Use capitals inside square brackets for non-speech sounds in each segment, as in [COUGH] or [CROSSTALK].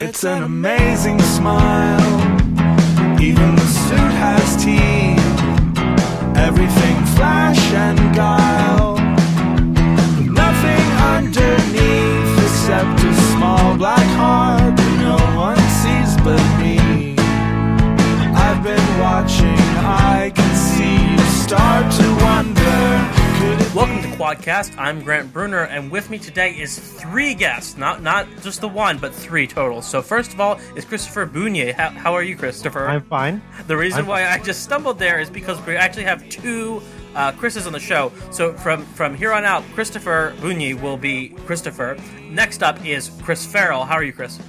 It's an amazing smile. Even the suit has teeth. Everything flash and guile. Nothing underneath except a small black heart that no one sees but me. I've been watching, I can see you start to wonder. Welcome to Quadcast. I'm Grant Bruner, and with me today is three guests, not not just the one, but three total. So first of all is Christopher Bounier. How, how are you, Christopher? I'm fine. the reason I'm- why I just stumbled there is because we actually have two uh, Chris's on the show. So from from here on out, Christopher Bounier will be Christopher. Next up is Chris Farrell. How are you, Chris?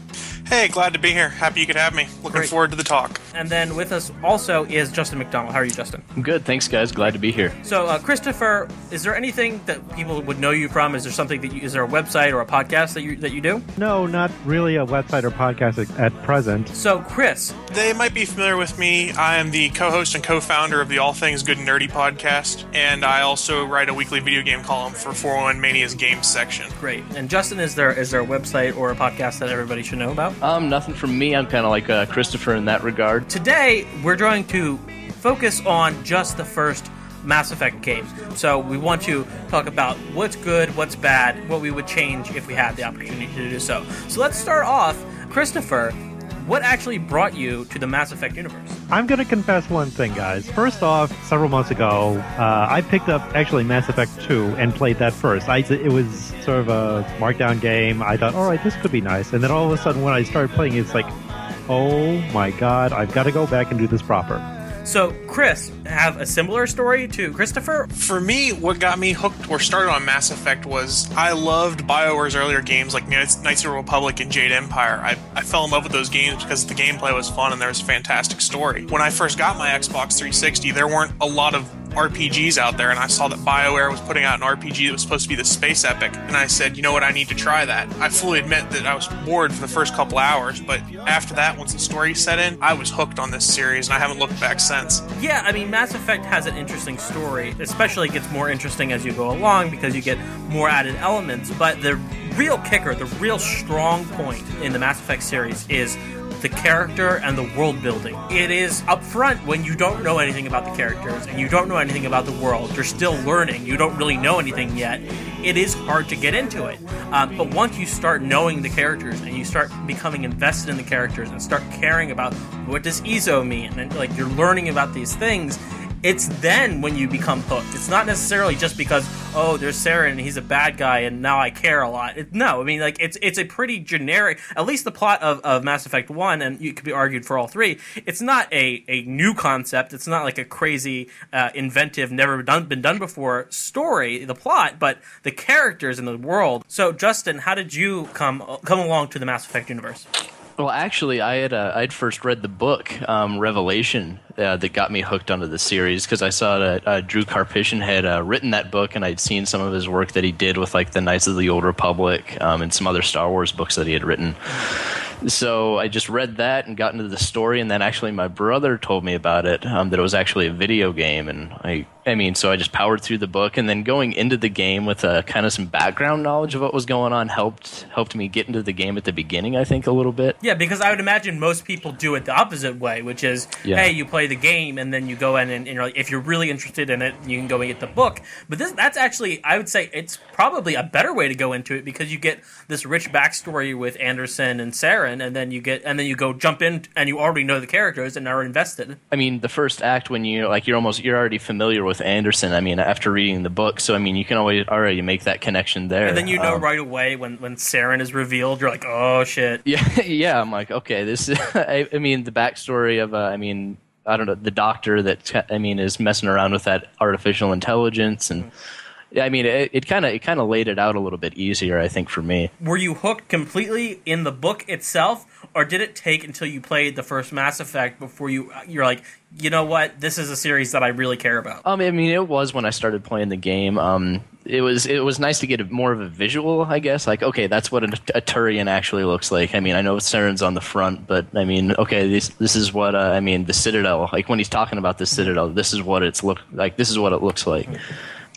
Hey, glad to be here. Happy you could have me. Looking Great. forward to the talk. And then with us also is Justin McDonald. How are you, Justin? I'm good, thanks guys. Glad to be here. So, uh, Christopher, is there anything that people would know you from? Is there something that you, is there a website or a podcast that you that you do? No, not really a website or podcast at, at present. So, Chris, They might be familiar with me. I am the co host and co founder of the All Things Good and Nerdy podcast, and I also write a weekly video game column for 401 Mania's Games section. great. And Justin, is there is there a website or a podcast that everybody should know about? Um, nothing from me. I'm kind of like uh, Christopher in that regard. Today, we're going to focus on just the first Mass Effect games. So, we want to talk about what's good, what's bad, what we would change if we had the opportunity to do so. So, let's start off, Christopher. What actually brought you to the Mass Effect universe? I'm going to confess one thing, guys. First off, several months ago, uh, I picked up actually Mass Effect 2 and played that first. I, it was sort of a markdown game. I thought, all right, this could be nice. And then all of a sudden, when I started playing, it's like, oh my god, I've got to go back and do this proper. So, Chris, have a similar story to Christopher? For me, what got me hooked or started on Mass Effect was I loved BioWare's earlier games like Knights of the Republic and Jade Empire. I, I fell in love with those games because the gameplay was fun and there was a fantastic story. When I first got my Xbox 360, there weren't a lot of RPGs out there, and I saw that BioWare was putting out an RPG that was supposed to be the space epic, and I said, you know what, I need to try that. I fully admit that I was bored for the first couple hours, but after that, once the story set in, I was hooked on this series, and I haven't looked back since. Yeah, I mean, Mass Effect has an interesting story. Especially it gets more interesting as you go along because you get more added elements. But the real kicker, the real strong point in the Mass Effect series is the character and the world building. It is upfront when you don't know anything about the characters and you don't know anything about the world. You're still learning. You don't really know anything yet. It is hard to get into it. Um, but once you start knowing the characters and you start becoming invested in the characters and start caring about what does eezo mean and like you're learning about these things, it's then when you become hooked. It's not necessarily just because oh, there's Saren and he's a bad guy and now I care a lot. It, no, I mean like it's it's a pretty generic. At least the plot of, of Mass Effect One, and you could be argued for all three. It's not a a new concept. It's not like a crazy, uh, inventive, never done been done before story. The plot, but the characters and the world. So Justin, how did you come come along to the Mass Effect universe? Well, actually, I had uh, I'd first read the book um, Revelation uh, that got me hooked onto the series because I saw that uh, Drew Karpyshyn had uh, written that book, and I'd seen some of his work that he did with like the Knights of the Old Republic um, and some other Star Wars books that he had written. So I just read that and got into the story, and then actually my brother told me about it um, that it was actually a video game, and I I mean, so I just powered through the book, and then going into the game with uh, kind of some background knowledge of what was going on helped helped me get into the game at the beginning. I think a little bit. Yeah, because I would imagine most people do it the opposite way, which is, Yeah. hey, you play the game and then you go in and, and you're like, if you're really interested in it, you can go and get the book. But this, that's actually, I would say, it's probably a better way to go into it because you get this rich backstory with Anderson and Saren, and then you get, and then you go jump in and you already know the characters and are invested. I mean, the first act when you like you're almost you're already familiar with Anderson. I mean, after reading the book, so I mean, you can always already make that connection there. And then you know Um, right away when when Saren is revealed, you're like, oh shit. Yeah, [LAUGHS] yeah. I'm like, okay, this. Is, [LAUGHS] I, I mean, the backstory of, uh, I mean, I don't know, the doctor that I mean is messing around with that artificial intelligence, and yeah, I mean, it it kind of it kind of laid it out a little bit easier, I think, for me. Were you hooked completely in the book itself, or did it take until you played the first Mass Effect before you you're like, you know what, this is a series that I really care about? Um, I mean, it was when I started playing the game. Um, it was it was nice to get more of a visual, I guess. Like, okay, that's what a, a Turian actually looks like. I mean, I know Saren's on the front, but I mean, okay, this this is what uh, I mean. The Citadel, like when he's talking about the Citadel, this is what it's look like. This is what it looks like.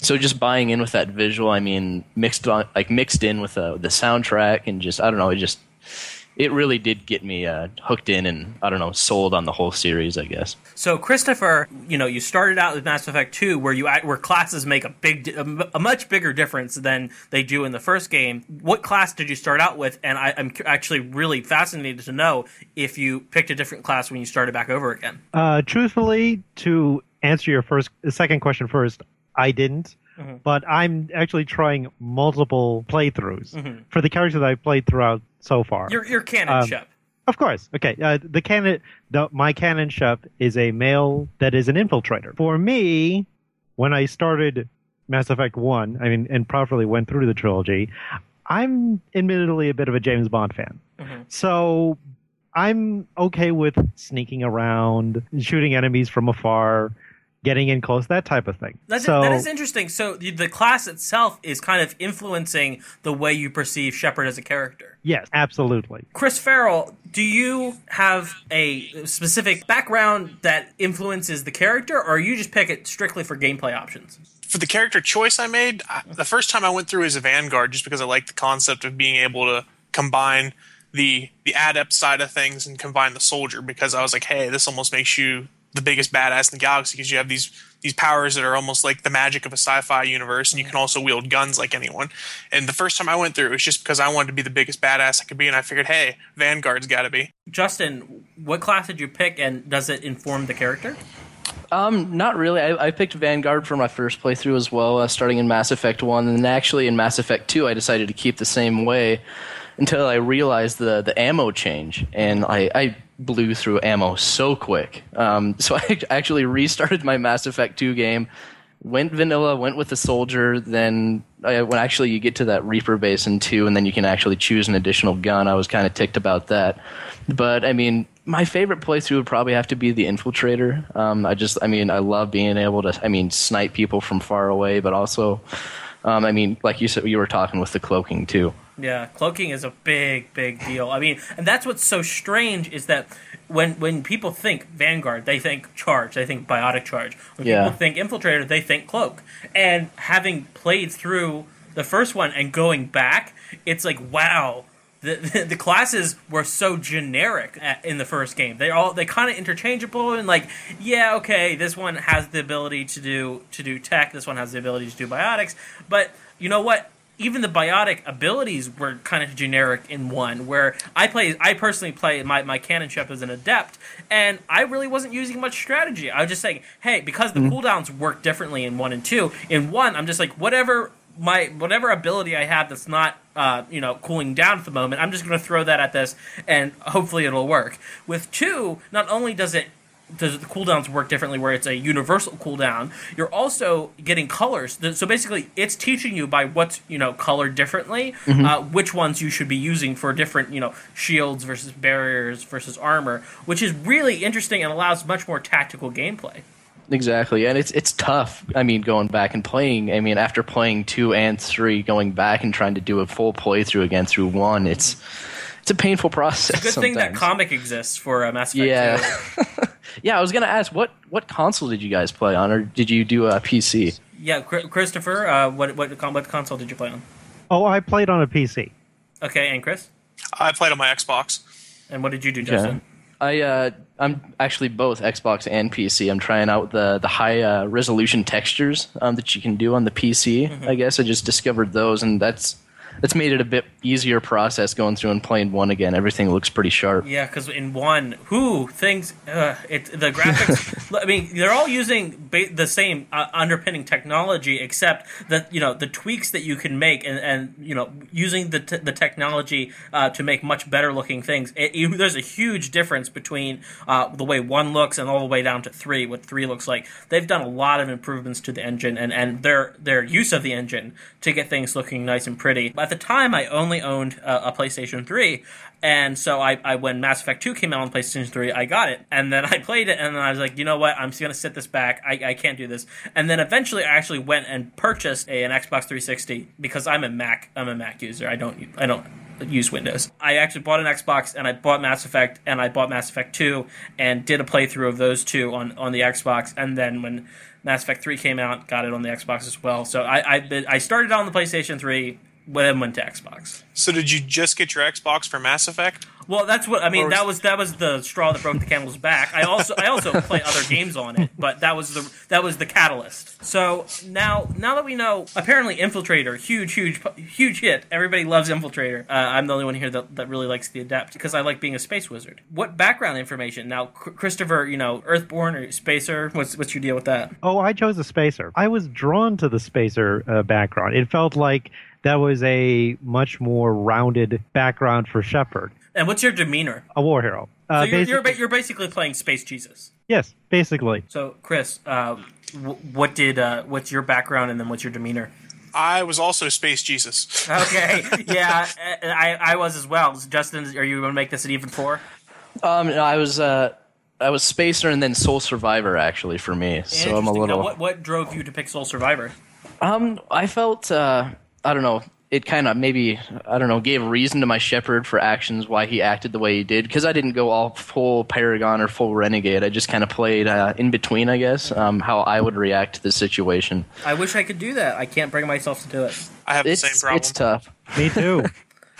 So just buying in with that visual, I mean, mixed on like mixed in with uh, the soundtrack and just I don't know, it just it really did get me uh, hooked in and I don't know sold on the whole series. I guess. So Christopher, you know, you started out with Mass Effect Two, where you where classes make a big, di- a m- a much bigger difference than they do in the first game. What class did you start out with? And I, I'm actually really fascinated to know if you picked a different class when you started back over again. Uh, truthfully, to answer your first, second question first, I didn't. But I'm actually trying multiple playthroughs for the characters that I've played throughout so far. Your your canon Um, ship. Of course. Okay. Uh, the canon, the, my canon Shep is a male that is an infiltrator. For me, when I started Mass Effect One, I mean, and properly went through the trilogy, I'm admittedly a bit of a James Bond fan. So I'm okay with sneaking around, shooting enemies from afar, getting in close, that type of thing. That's, so that is interesting. So the, the class itself is kind of influencing the way you perceive Shepard as a character. yes, absolutely. Chris Farrell, do you have a specific background that influences the character, or you just pick it strictly for gameplay options? for the character choice I made, I, the first time I went through as a Vanguard, just because I like the concept of being able to combine the the adept side of things and combine the soldier. Because I was like, hey, this almost makes you the biggest badass in the galaxy because you have these these powers that are almost like the magic of a sci-fi universe, and you can also wield guns like anyone. And the first time I went through, it was just because I wanted to be the biggest badass I could be, and I figured, hey, Vanguard's got to be. Justin, what class did you pick, and does it inform the character? Um, not really. I, I picked Vanguard for my first playthrough as well, uh, starting in Mass Effect One, and then actually in Mass Effect Two, I decided to keep the same way until I realized the the ammo change, and I, I blew through ammo so quick. Um, [LAUGHS] so I actually restarted my Mass Effect Two game, went vanilla, went with the soldier. Then I, when actually you get to that Reaper base in two, and then you can actually choose an additional gun. I was kind of ticked about that. But I mean, my favorite playthrough would probably have to be the infiltrator. Um, I just, I mean, I love being able to, I mean, snipe people from far away, but also, um, I mean, like you said, you were talking with the cloaking too. Yeah, cloaking is a big, big deal. I mean, and that's what's so strange is that when when people think Vanguard, they think charge, they think biotic charge. When Yeah. people think infiltrator, they think cloak. And having played through the first one and going back, it's like wow. The, the, the classes were so generic at, in the first game. They all they kind of interchangeable and like yeah okay this one has the ability to do to do tech this one has the ability to do biotics but you know what even the biotic abilities were kind of generic in one where i play i personally play my, my canon Shep as an adept and i really wasn't using much strategy. I was just saying hey because the cooldowns work differently in one and two in one i'm just like whatever my whatever ability i have that's not uh, you know cooling down at the moment i'm just going to throw that at this and hopefully it'll work. With two not only does it does the cooldowns work differently where it's a universal cooldown you're also getting colors so basically it's teaching you by what's you know colored differently uh, which ones you should be using for different you know shields versus barriers versus armor which is really interesting and allows much more tactical gameplay Exactly, and it's it's tough. I mean, going back and playing. I mean, after playing two and three, going back and trying to do a full playthrough again through one, it's it's a painful process. It's a good thing that comic exists for uh, Mass Effect Yeah. [LAUGHS] 2. Yeah, I was gonna ask what what console did you guys play on, or did you do a PC? yeah Christopher uh, what, what what console did you play on Oh, I played on a PC. okay and Chris I played on my Xbox. and what did you do Justin I uh, I'm actually both Xbox and PC. I'm trying out the the high uh, resolution textures um, that you can do on the PC. Mm-hmm. I guess I just discovered those, and that's that's made it a bit easier process going through and playing one again. Everything looks pretty sharp. Yeah, because in one, who things uh, it the graphics. [LAUGHS] I mean, they're all using ba- the same uh, underpinning technology, except that you know the tweaks that you can make, and, and you know using the t- the technology uh, to make much better looking things. It, you, there's a huge difference between uh, the way one looks and all the way down to three. What three looks like. They've done a lot of improvements to the engine and and their their use of the engine to get things looking nice and pretty. At the time, I only owned a, a PlayStation 3, and so I, I when Mass Effect 2 came out on PlayStation 3, I got it, and then I [LAUGHS] played it, and then I was like, you know what, I'm just gonna sit this back. I, I can't do this. And then eventually, I actually went and purchased a, an Xbox 360 because I'm a Mac. I'm a Mac user. I don't I don't use Windows. I actually bought an Xbox and I bought Mass Effect and I bought Mass Effect 2 and did a playthrough of those two on, on the Xbox. And then when Mass Effect 3 came out, got it on the Xbox as well. So I I, I started on the PlayStation 3, then went to Xbox. So did you just get your Xbox for Mass Effect? Well, that's what I mean. Or That was- was that was the straw that broke the camel's back. I also I also [LAUGHS] play other games on it, but that was the that was the catalyst. So now now that we know, apparently Infiltrator, huge huge huge hit. Everybody loves Infiltrator. Uh, I'm the only one here that, that really likes the Adept because I like being a space wizard. What background information? Now, Christopher, you know, Earthborn or Spacer? What's what's your deal with that? Oh, I chose a spacer. I was drawn to the spacer uh, background. It felt like that was a much more rounded background for Shepard, And what's your demeanor? a war hero. So Uh, you're, you're, you're basically playing Space Jesus. yes, basically. So, Chris, uh, w- what did uh, what's your background, and then what's your demeanor? I was also Space Jesus. Okay, [LAUGHS] yeah, I, I was as well. Justin, are you going to make this an even four? Um, no, I was uh, I was Spacer and then Sole Survivor actually for me. So I'm a little. Now, what what drove you to pick Sole Survivor? Um, I felt uh, I don't know. It kind of maybe I don't know gave a reason to my Shepard for actions why he acted the way he did because I didn't go all full paragon or full renegade. I just kind of played uh, in between, I guess. Um, how I would react to the situation. I wish I could do that. I can't bring myself to do it. I have It's the same problem. it's tough. Me too. [LAUGHS]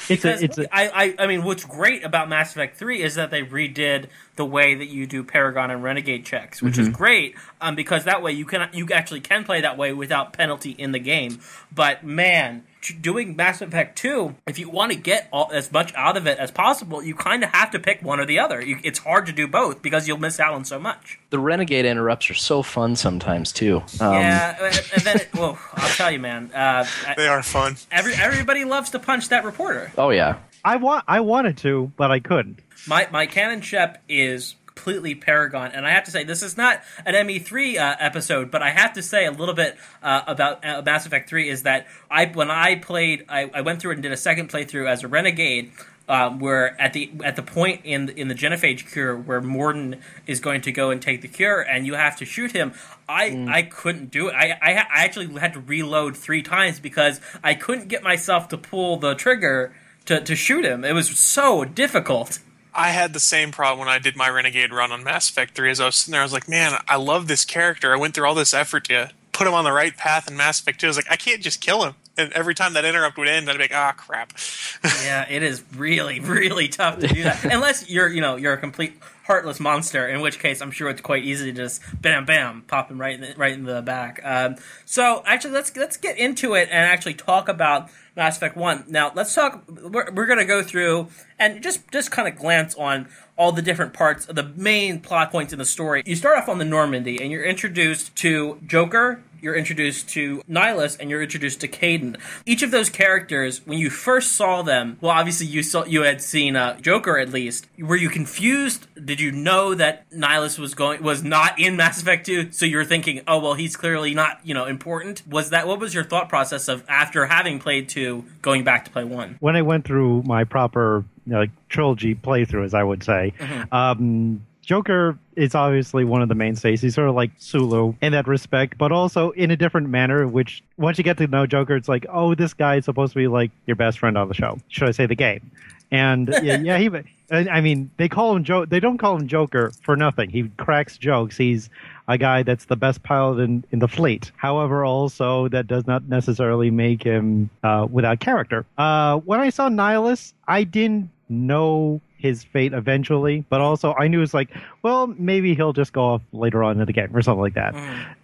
it's Because a, it's a, I, I, I mean, what's great about Mass Effect 3 is that they redid the way that you do Paragon and Renegade checks, which is great um, because that way you can you actually can play that way without penalty in the game. But man, doing Mass Effect 2, if you want to get all, as much out of it as possible, you kind of have to pick one or the other. You, it's hard to do both because you'll miss out on so much. The renegade interrupts are so fun sometimes too. Um, yeah, and- and then it, well, I'll tell you, man. Uh, They are fun. every, everybody loves to punch that reporter. Oh yeah. I want I wanted to, but I couldn't. My my canon shep is completely Paragon, and I have to say this is not an ME3 uh, episode, but I have to say a little bit uh, about uh, Mass Effect 3 is that I when I played, I, I went through it and did a second playthrough as a renegade. Um, where at the at the point in in the genophage cure where Mordin is going to go and take the cure and you have to shoot him, I I couldn't do it. I, I ha- I actually had to reload three times because I couldn't get myself to pull the trigger to, to shoot him. It was so difficult. I had the same problem when I did my Renegade run on Mass Effect 3. As I was sitting there, I was like, man, I love this character. I went through all this effort to put him on the right path in Mass Effect 2. I was like, I can't just kill him. And every time that interrupt would end, I'd be like, ah, crap. [LAUGHS] Yeah, it is really, really tough to do that. [LAUGHS] Unless you're, you know, you're a complete heartless monster, in which case I'm sure it's quite easy to just bam, bam, pop him right in the, right in the back. Um, so actually, let's let's get into it and actually talk about Mass Effect One. Now, let's talk. We're, we're going to go through and just just kind of glance on all the different parts of the main plot points in the story. You start off on the Normandy, and you're introduced to Joker. You're introduced to Nihlus, and you're introduced to Kaidan. Each of those characters, when you first saw them, well, obviously you saw you had seen uh, Joker at least. Were you confused? Did you know that Nihlus was going was not in Mass Effect Two? So you were thinking, oh well, he's clearly not you know important. Was that what was your thought process of after having played two, going back to play one? when I went through my proper like trilogy playthrough, as I would say, um, Joker is obviously one of the mainstays. He's sort of like Sulu in that respect, but also in a different manner. Which once you get to know Joker, it's like, oh, this guy is supposed to be like your best friend on the show. Should I say the game? And yeah, [LAUGHS] yeah, he. I I mean, they call him Joe. They don't call him Joker for nothing. He cracks jokes. He's a guy that's the best pilot in, in the fleet. However, also that does not necessarily make him uh, without character. Uh, when I saw Nihlus, I didn't know his fate eventually, but also I knew it's like, well, maybe he'll just go off later on in the game or something like that.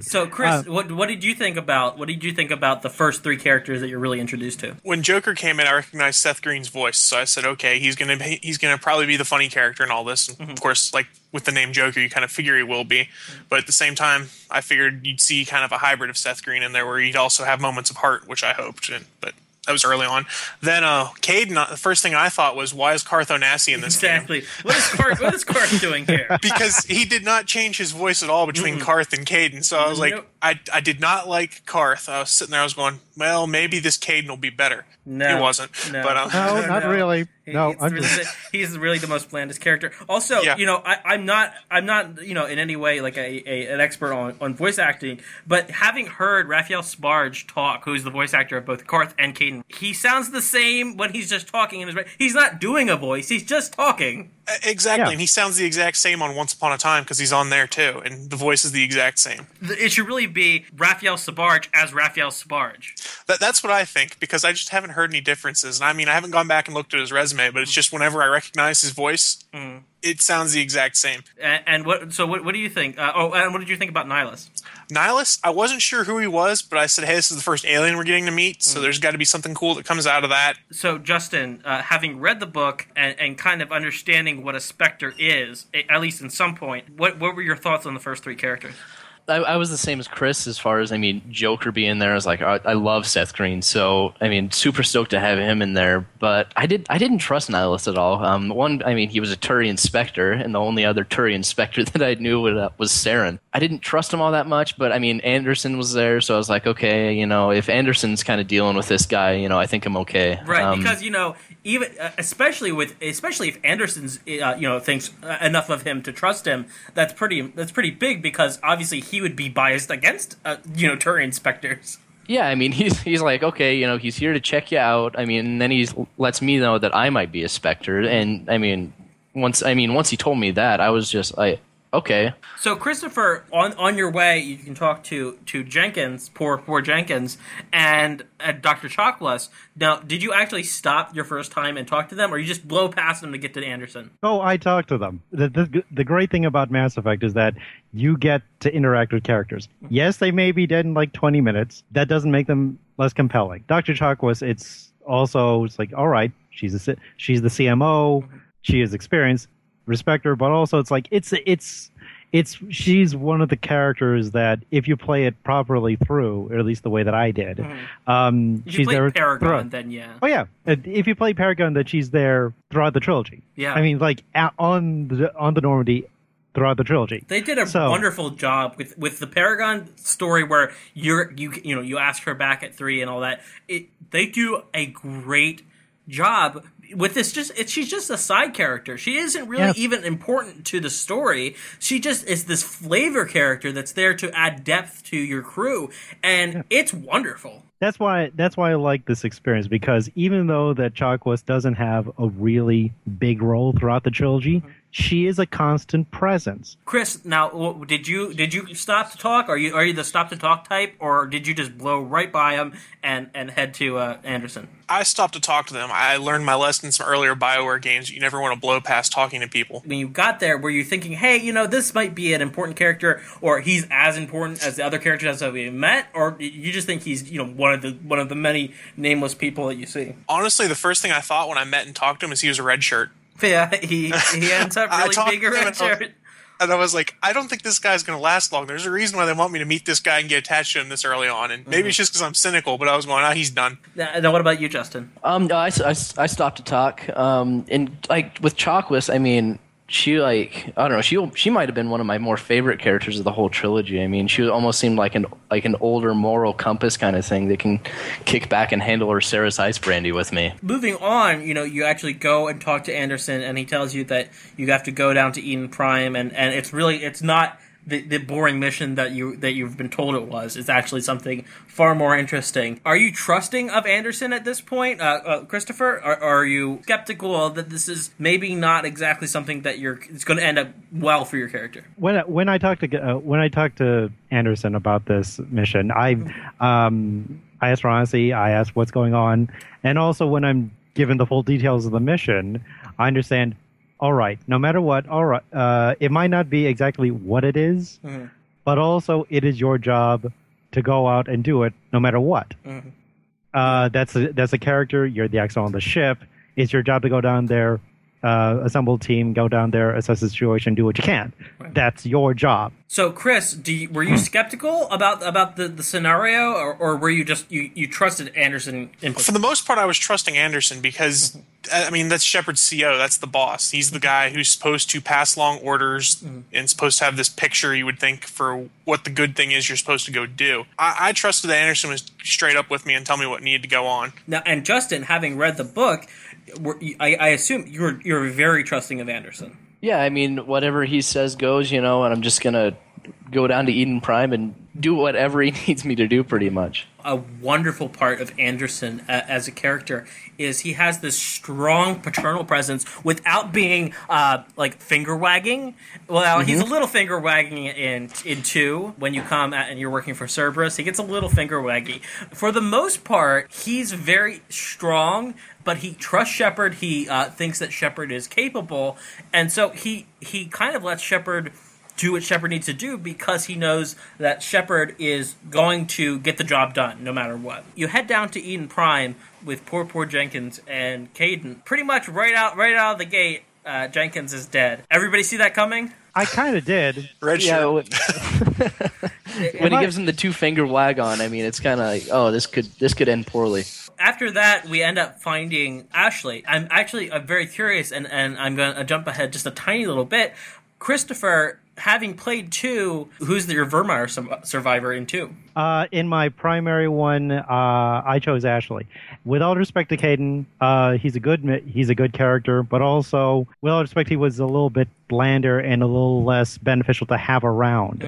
So, Chris, Uh, what what did you think about what did you think about the first three characters that you're really introduced to? when Joker came in, I recognized Seth Green's voice, so I said, "Okay, he's gonna be, he's gonna probably be the funny character in all this." And Of course, like with the name Joker, you kind of figure he will be, but at the same time, I figured you'd see kind of a hybrid of Seth Green in there, where he'd also have moments of heart, which I hoped, and, but that was early on. Then, uh, Kaidan, uh, the first thing I thought was, "Why is Carth Onasi in this game?" Exactly. What is Carth? what is Carth doing here? [LAUGHS] because he did not change his voice at all between Carth and Kaidan. So I was like, Nope. I, I did not like Carth. I was sitting there, I was going, well, maybe this Kaidan will be better. No. He wasn't. No. But um, No, [LAUGHS] not No. really. No, he's I'm really, just- the, he's really the most blandest character. Also, Yeah. you know, I, I'm not, I'm not, you know, in any way like a, a an expert on, on voice acting, but having heard Raphael Sbarge talk, who's the voice actor of both Carth and Kaidan, he sounds the same when he's just talking in his. He's not doing a voice; he's just talking. exactly. Yeah. And he sounds the exact same on Once Upon a Time because he's on there too. And the voice is the exact same. It should really be Raphael Sbarge as Raphael Sbarge. That, that's what I think because I just haven't heard any differences. And I mean, I haven't gone back and looked at his resume, but it's just whenever I recognize his voice, it sounds the exact same. And, and what? So what? What do you think? Uh, oh, and what did you think about Nihlus? Nihlus, I wasn't sure who he was, but I said, hey, this is the first alien we're getting to meet, so there's got to be something cool that comes out of that. So Justin, uh, having read the book and, and kind of understanding what a Spectre is, at least in some point, what what were your thoughts on the first three characters? I, I was the same as Chris as far as I mean Joker being there. I was like, I, I love Seth Green, so I mean, super stoked to have him in there. But I did I didn't trust Nihlus at all. Um, one, I mean, he was a Turian Spectre, and the only other Turian Spectre [LAUGHS] that I knew was, uh, was Saren. I didn't trust him all that much, but I mean, Anderson was there, so I was like, okay, you know, if Anderson's kind of dealing with this guy, you know, I think I'm okay. Right, Um, because you know, even uh, especially with especially if Anderson's uh, you know thinks uh, enough of him to trust him, that's pretty that's pretty big because obviously he would be biased against uh, you know Turian Spectres. Yeah, I mean, [LAUGHS] he's he's like, okay, you know, he's here to check you out. I mean, and then he lets me know that I might be a Spectre, and I mean, once I mean, once he told me that, I was just like, okay, So Christopher, on on your way, you can talk to to Jenkins, poor poor Jenkins, and uh, Doctor Chakwas. Now, did you actually stop your first time and talk to them, or you just blow past them to get to Anderson? Oh, I talked to them. The, the, the great thing about Mass Effect is that you get to interact with characters. Yes, they may be dead in like 20 minutes. That doesn't make them less compelling. Dr. Chakwas, it's also it's like, all right, she's a, C- she's the CMO, she has experience, respect her, but also it's like it's it's it's she's one of the characters that if you play it properly through, or at least the way that I did, um, If she's you play there Paragon, throughout. then yeah. Oh yeah, Uh, if you play Paragon, that she's there throughout the trilogy. Yeah. I mean, like on the on the Normandy throughout the trilogy. They did a So- wonderful job with with the Paragon story where you're you you know you ask her back at three and all that. It they do a great job with this. Just it, she's just a side character. She isn't really Yeah. even important to the story. She just is this flavor character that's there to add depth to your crew, and it's wonderful. That's why that's why I like this experience because even though that Chakwas doesn't have a really big role throughout the trilogy, mm-hmm. She is a constant presence. Chris, now w- did you did you stop to talk? Are you are you the stop to talk type, or did you just blow right by him and and head to uh, Anderson? I stopped to talk to them. I learned my lessons from earlier Bioware games. You never want to blow past talking to people. when you got there, were you thinking, hey, you know, this might be an important character, or he's as important as the other characters that we met, or you just think he's, you know, one of the one of the many nameless people that you see? Honestly, the first thing I thought when I met and talked to him is he was a red shirt. [LAUGHS] Yeah, he he ends up [LAUGHS] really talked being to a him red and I was- shirt. And I was like, I don't think this guy's going to last long. There's a reason why they want me to meet this guy and get attached to him this early on. And maybe it's just because I'm cynical, but I was going, ah, he's done. Now, now what about you, Justin? Um, no, I, I, I stopped to talk. Um, and like with Chakwas, I mean, she like I don't know. She she might have been one of my more favorite characters of the whole trilogy. I mean, she almost seemed like an like an older moral compass kind of thing that can kick back and handle her Serrice Ice brandy with me. Moving on, you know, you actually go and talk to Anderson, and he tells you that you have to go down to Eden Prime, and, and it's really it's not the, the boring mission that you that you've been told it was. is actually something far more interesting. Are you trusting of Anderson at this point, uh, uh, Christopher? Or, are you skeptical that this is maybe not exactly something that you're it's going to end up well for your character? When when I talked to uh, when I talked to Anderson about this mission, I um I asked honesty. I asked what's going on, and also when I'm given the full details of the mission, I understand. All right, no matter what, all right, uh, it might not be exactly what it is, but also it is your job to go out and do it, no matter what. Uh, that's a, that's a character. You're the XO on the ship. It's your job to go down there, uh, assemble team, go down there, assess the situation, do what you can. That's your job. So, Chris, do you, were you hmm. skeptical about about the, the scenario, or, or were you just you, you trusted Anderson? For the most part, I was trusting Anderson because, mm-hmm. I mean, that's Shepard's CO. That's the boss. He's the guy who's supposed to pass along orders mm-hmm. and supposed to have this picture, you would think, for what the good thing is you're supposed to go do. I, I trusted that Anderson was straight up with me and tell me what needed to go on. Now, and Justin, having read the book, were, I, I assume you're you're very trusting of Anderson. Yeah, I mean, whatever he says goes, you know, and I'm just gonna go down to Eden Prime and do whatever he [LAUGHS] needs me to do, pretty much. a wonderful part of Anderson uh, as a character is he has this strong paternal presence without being uh, like finger wagging. Well, he's a little finger wagging in in two when you come at, and you're working for Cerberus. He gets a little finger waggy. For the most part, he's very strong, but he trusts Shepard. He uh, thinks that Shepard is capable, and so he he kind of lets Shepard do what Shepard needs to do because he knows that Shepard is going to get the job done no matter what. You head down to Eden Prime with poor poor Jenkins and Kaidan. Pretty much right out right out of the gate, uh, Jenkins is dead. Everybody see that coming? I kind of did. Red Yeah, when, [LAUGHS] when he gives him the two finger wag on, I mean, it's kind of like, oh, this could this could end poorly. After that, we end up finding Ashley. I'm actually I'm very curious, and, and I'm going to jump ahead just a tiny little bit. Christopher, having played two, who's the, your Virmire sur- survivor in two? Uh, in my primary one, uh, I chose Ashley. With all respect to Kaidan, uh, he's a good he's a good character, but also with all respect, he was a little bit blander and a little less beneficial to have around.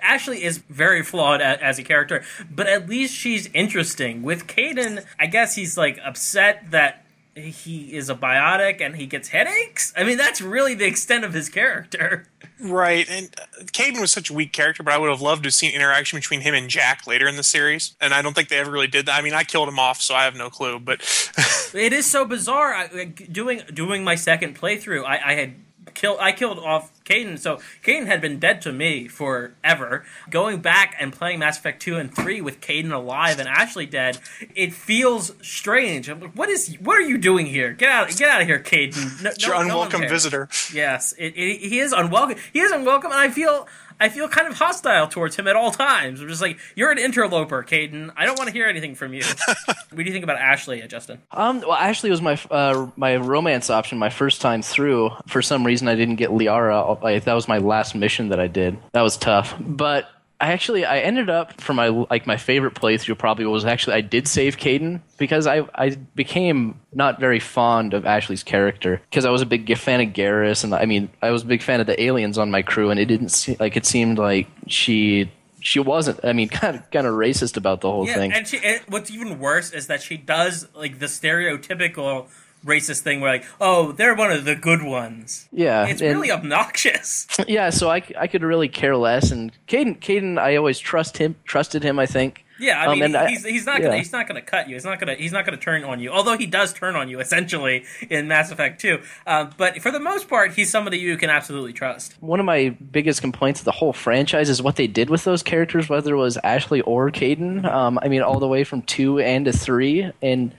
Ashley is very flawed as a character, but at least she's interesting. With Kaidan, I guess he's like upset that he is a biotic and he gets headaches. I mean, that's really the extent of his character. [LAUGHS] Right, and uh, Kaidan was such a weak character, but I would have loved to have seen interaction between him and Jack later in the series, and I don't think they ever really did that. I mean, I killed him off, so I have no clue, but [LAUGHS] It is so bizarre. I, doing doing my second playthrough, I, I had killed I killed off Kaidan, so Kaidan had been dead to me forever. Going back and playing Mass Effect two and three with Kaidan alive and Ashley dead, it feels strange. I'm like, what is what are you doing here? Get out get out of here, Kaidan. No, it's your no- no unwelcome cares. visitor. Yes, it, it, he is unwelcome. He is unwelcome, and I feel I feel kind of hostile towards him at all times. I'm just like, you're an interloper, Kaidan. I don't want to hear anything from you. [LAUGHS] what do you think about Ashley, uh, Justin? Um, well, Ashley was my uh, my romance option my first time through. For some reason, I didn't get Liara. I, that was my last mission that I did. That was tough, but. I actually I ended up for my like my favorite playthrough probably was actually I did save Kaidan because I I became not very fond of Ashley's character because I was a big fan of Garrus and I mean I was a big fan of the aliens on my crew and it didn't seem like it seemed like she she wasn't I mean [LAUGHS] kind of kind of racist about the whole Yeah, thing. and she. And what's even worse is that she does like the stereotypical racist thing, where like, oh, they're one of the good ones. yeah, It's and- really obnoxious. [LAUGHS] [LAUGHS] yeah. So I, I could really care less. And Kaidan Kaidan I always trust him trusted him I think. Yeah, I Um, mean, and I- he's, he's not gonna yeah. he's not gonna cut you. He's not gonna he's not gonna turn on you. Although he does turn on you [LAUGHS] essentially in Mass Effect Two. Um, but for the most part, he's somebody you can absolutely trust. One of my biggest complaints of the whole franchise is what they did with those characters, whether it was Ashley or Kaidan. Um, I mean, all the way from two and to three, and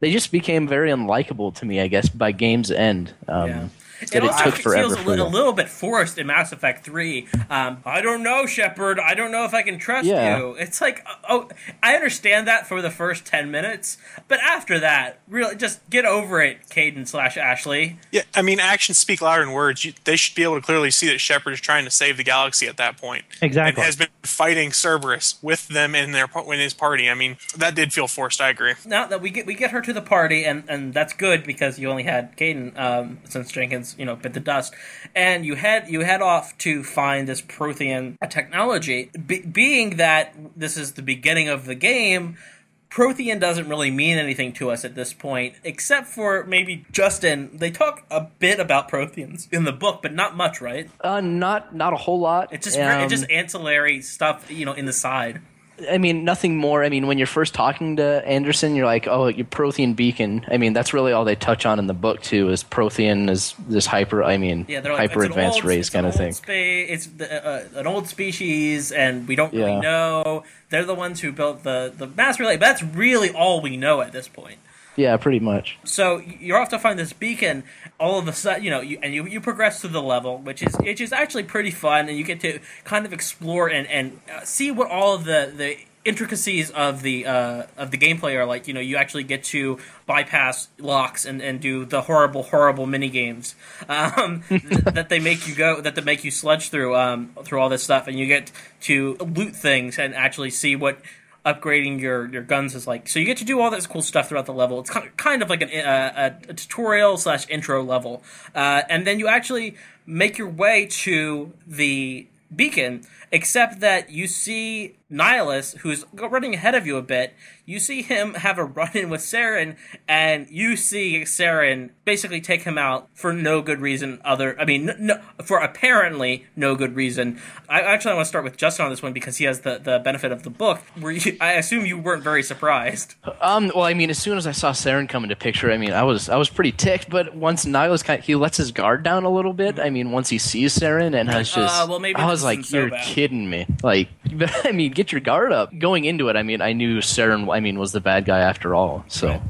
they just became very unlikable to me. I guess by game's end. Um, Yeah. That It it also took forever feels a, li- a little bit forced in Mass Effect Three. Um, I don't know, Shepard. I don't know if I can trust Yeah. you. It's like, oh, I understand that for the first ten minutes, but after that, really, just get over it, Kaidan slash Ashley. Yeah, I mean, actions speak louder than words. You, they should be able to clearly see that Shepard is trying to save the galaxy at that point. Exactly. And has been fighting Cerberus with them in their in his party. I mean, that did feel forced. I agree. Now that we get we get her to the party, and and that's good because you only had Kaidan um, since Jenkins, you know, bit the dust, and you head you head off to find this Prothean technology. Be- being that this is the beginning of the game. Prothean doesn't really mean anything to us at this point, except for maybe Justin. They talk a bit about Protheans in the book, but not much, right? Uh, not not a whole lot. It's just Um, it's just ancillary stuff, you know, in the side. I mean, nothing more. I mean, when you're first talking to Anderson, you're like, "Oh, your Prothean beacon." I mean, that's really all they touch on in the book too. Is Prothean is this hyper? I mean, Yeah, like hyper advanced old- race kind of thing. Spa- it's the, uh, an old species, and we don't really Yeah. know. They're the ones who built the the mass relay. But that's really all we know at this point. Yeah, pretty much. So you're off to find this beacon. All of a sudden, you know, you, and you, you progress through the level, which is which is actually pretty fun, and you get to kind of explore and and uh, see what all of the the intricacies of the uh, of the gameplay are like. You know, you actually get to bypass locks and, and do the horrible horrible mini games [LAUGHS] um, th- that they make you go that they make you sludge through um, through all this stuff, and you get to loot things and actually see what upgrading your, your guns is like. So you get to do all this cool stuff throughout the level. It's kind of, kind of like an, uh, a, a tutorial slash intro level, uh, and then you actually make your way to the beacon, except that you see Nihlus, who's running ahead of you a bit, you see him have a run in with Saren, and you see Saren basically take him out for no good reason. Other, I mean, no, for apparently no good reason. I actually want to start with Justin on this one because he has the, the benefit of the book. Where you, I assume you weren't very surprised. Um, well, I mean, as soon as I saw Saren come into picture, I mean, I was I was pretty ticked. But once Nihlus kind of, he lets his guard down a little bit. I mean, once he sees Saren, and has just, Uh, well, maybe I was like, so you're bad." Kidding me. Like, [LAUGHS] I mean, get your guard up. Going into it, I mean, I knew Saren, I mean, was the bad guy after all. So.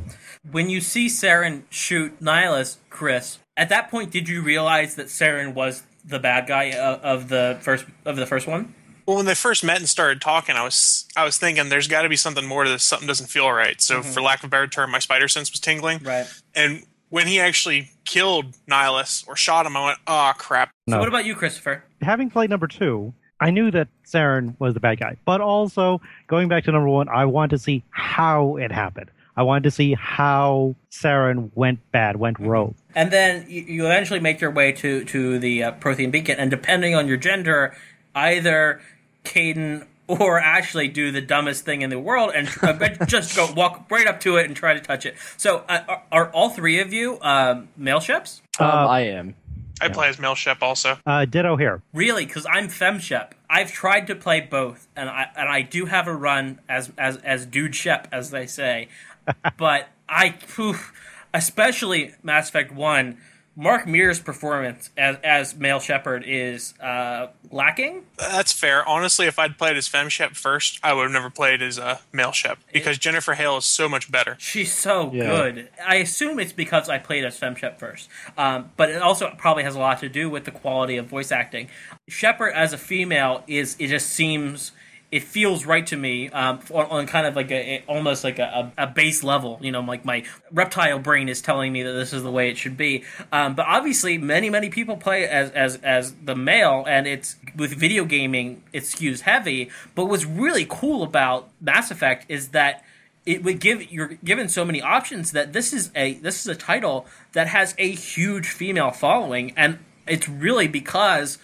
When you see Saren shoot Nihlus, Chris, at that point, did you realize that Saren was the bad guy of, of the first of the first one? Well, when they first met and started talking, I was I was thinking there's got to be something more to this. Something doesn't feel right. So, mm-hmm. for lack of a better term, my spider sense was tingling. Right. And when he actually killed Nihlus or shot him, I went, "Oh crap!" So, No. what about you, Christopher? having played number two, I knew that Saren was the bad guy. But also, going back to number one, I wanted to see how it happened. I wanted to see how Saren went bad, went rogue. And then you, you eventually make your way to to the uh, Prothean Beacon, and depending on your gender, either Kaidan or Ashley do the dumbest thing in the world and uh, [LAUGHS] just go walk right up to it and try to touch it. So, uh, are, are all three of you um, male ships? Um, Uh, I am. I play as male Shep also. Uh, ditto here. Really, because I'm fem shep. I've tried to play both, and I and I do have a run as as as dude shep, as they say. [LAUGHS] but I, poof, especially Mass Effect One, Mark Meer's performance as as male Shepard is uh, lacking. That's fair. Honestly, if I'd played as Fem Shep first, I would have never played as uh, Male Shep because Jennifer Hale is so much better. She's so Yeah. good. I assume it's because I played as Fem Shep first, um, but it also probably has a lot to do with the quality of voice acting. Shepard as a female is it just seems it feels right to me um, on, kind of like a, almost like a, a, a base level. You know, like my reptile brain is telling me that this is the way it should be. Um, but obviously, many many people play as as as the male, and it's with video gaming it skews heavy. But what's really cool about Mass Effect is that it would give you're given so many options that this is a this is a title that has a huge female following and it's really because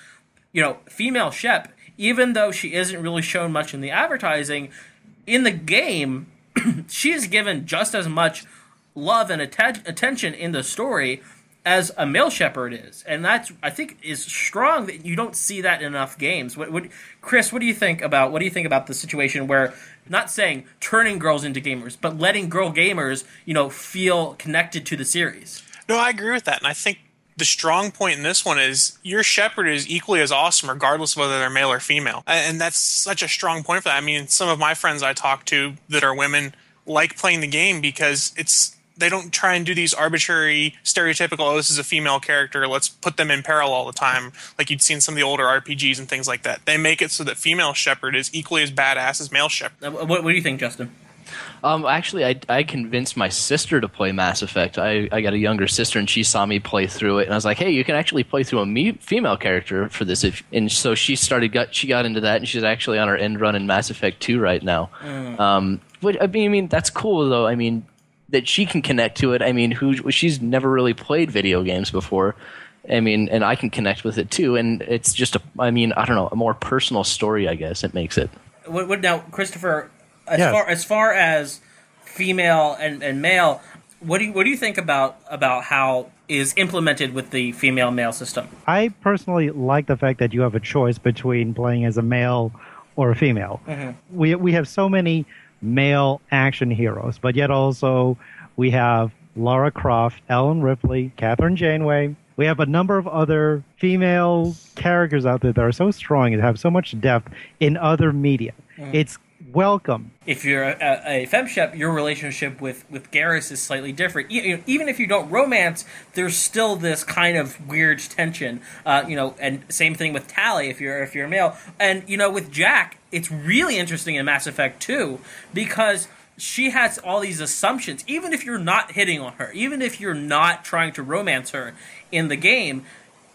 you know female shep even though she isn't really shown much in the advertising in the game [CLEARS THROAT] she is given just as much love and atten- attention in the story as a male Shepard is. And that's i think is strong that you don't see that in enough games. What, what chris what do you think about what do you think about the situation where not saying turning girls into gamers but letting girl gamers you know feel connected to the series? No, I agree with that, and I think the strong point in this one is your Shepard is equally as awesome, regardless of whether they're male or female, and that's such a strong point for that. I mean, some of my friends I talk to that are women like playing the game because it's they don't try and do these arbitrary stereotypical oh this is a female character let's put them in peril all the time like you'd seen some of the older rpgs and things like that. They make it so that female Shepard is equally as badass as male Shepard. Uh, what, what do you think justin Um, actually, I, I convinced my sister to play Mass Effect. I, I got a younger sister, and she saw me play through it, and I was like, "Hey, you can actually play through a me- female character for this." If, and so she started got she got into that, and she's actually on her end run in Mass Effect Two right now. Um, but I mean, I mean, that's cool though. I mean, that she can connect to it. I mean, who she's never really played video games before. I mean, and I can connect with it too. And it's just a, I mean, I don't know, a more personal story. I guess it makes it. what, what now christopher as Yes. far as far as female and, and male what do you what do you think about about how is implemented with the female male system I personally like the fact that you have a choice between playing as a male or a female. Mm-hmm. We we have so many male action heroes, but yet also we have Lara Croft, Ellen Ripley, Kathryn Janeway. We have a number of other female characters out there that are so strong and have so much depth in other media. Mm-hmm. It's welcome. if you're a, a femshep, your relationship with with Garrus is slightly different. E- even if you don't romance, there's still this kind of weird tension. Uh, you know, and same thing with Tali if you're if you're a male. And you know, with Jack, it's really interesting in Mass Effect 2 because she has all these assumptions. Even if you're not hitting on her, even if you're not trying to romance her in the game,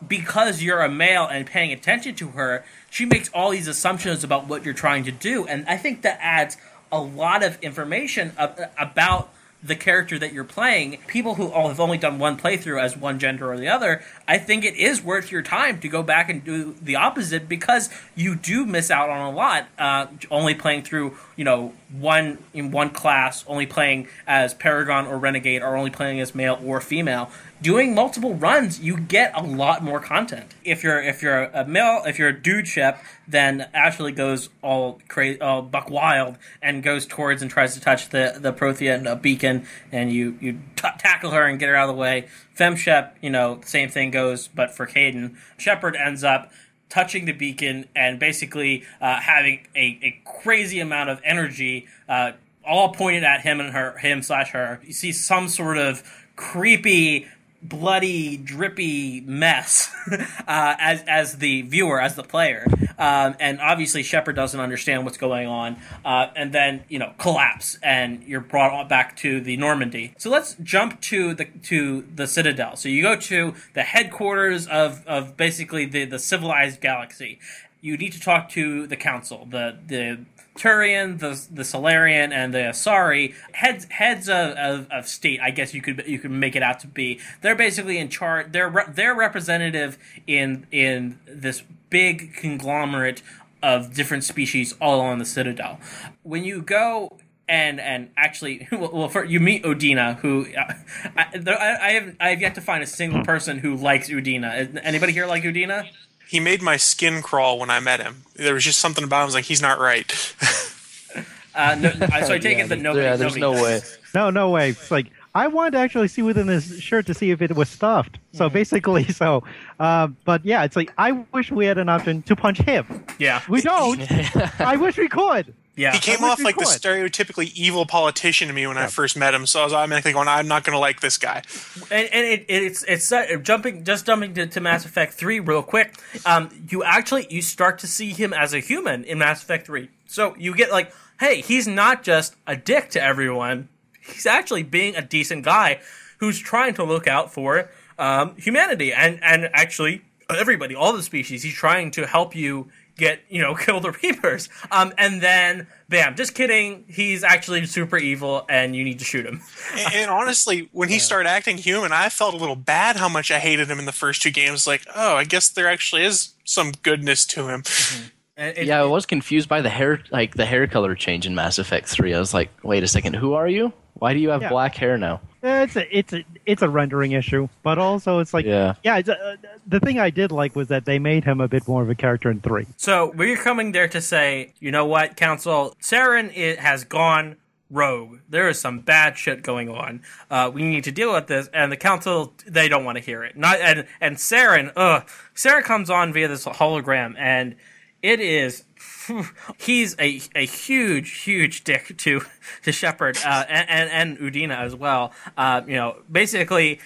because you're a male and paying attention to her, she makes all these assumptions about what you're trying to do, and I think that adds a lot of information ab- about the character that you're playing, people who have only done one playthrough as one gender or the other, I think it is worth your time to go back and do the opposite because you do miss out on a lot. Uh, only playing through, you know, one in one class, only playing as Paragon or Renegade, or only playing as male or female doing multiple runs, you get a lot more content. If you're if you're a male, if you're a dude Shep, then Ashley goes all crazy, all buck wild, and goes towards and tries to touch the the Prothean beacon, and you you t- tackle her and get her out of the way. Fem Shep, you know, same thing goes, but for Kaidan, Shepard ends up touching the beacon and basically uh, having a, a crazy amount of energy. Uh, all pointed at him and her, him slash her. You see some sort of creepy bloody, drippy mess [LAUGHS] uh, as as the viewer, as the player, um, and obviously Shepard doesn't understand what's going on, uh, and then you know collapse, and you're brought back to the Normandy. So let's jump to the to the Citadel. So you go to the headquarters of of basically the the civilized galaxy. You need to talk to the council, the the Turian, the the Salarian, and the Asari heads heads of, of, of, state. I guess you could you could make it out to be. They're basically in charge. They're re- they're representative in in this big conglomerate of different species all on the Citadel. When you go and and actually, [LAUGHS] well, for, you meet Udina, who uh, [LAUGHS] I, I, have I have yet to find a single person who likes Udina. Anybody here like Udina? He made my skin crawl when I met him. There was just something about him. I was like, he's not right. [LAUGHS] uh, no, so I take yeah, it that nobody. Yeah, there's nobody no way. [LAUGHS] No, no way. It's like I wanted to actually see within his shirt to see if it was stuffed. So mm. basically, [LAUGHS] so, uh, but yeah, it's like I wish we had an option to punch him. Yeah, we don't. I wish we could. Yeah, he came off like the stereotypically evil politician to me when yeah. I first met him. So I was automatically going, "I'm not going to like this guy." And, and it, it's it's uh, jumping just jumping to, to, Mass Effect Three real quick. Um, you actually you start to see him as a human in Mass Effect Three. So you get like, hey, he's not just a dick to everyone. He's actually being a decent guy who's trying to look out for um, humanity and and actually everybody, all the species. He's trying to help you get you know [LAUGHS] kill the Reapers. Um, and then bam, just kidding. He's actually super evil, and you need to shoot him. and, and, honestly, when he yeah. started acting human, I felt a little bad how much I hated him in the first two games. Like, oh, I guess there actually is some goodness to him. Mm-hmm. It, yeah, I was confused by the hair, like the hair color change in Mass Effect Three. I was like, wait a second, who are you? Why do you have yeah. black hair now? It's a it's a it's a rendering issue, but also it's like yeah yeah. It's a, uh, the thing I did like was that they made him a bit more of a character in three. So we're coming there to say, you know what, Council Saren it has gone rogue. There is some bad shit going on. Uh, we need to deal with this, and the council they don't want to hear it. Not and and Saren, ugh, Saren comes on via this hologram, and it is [LAUGHS] he's a, a huge, huge dick to to Shepard uh, and, and, Udina as well. Uh, you know, basically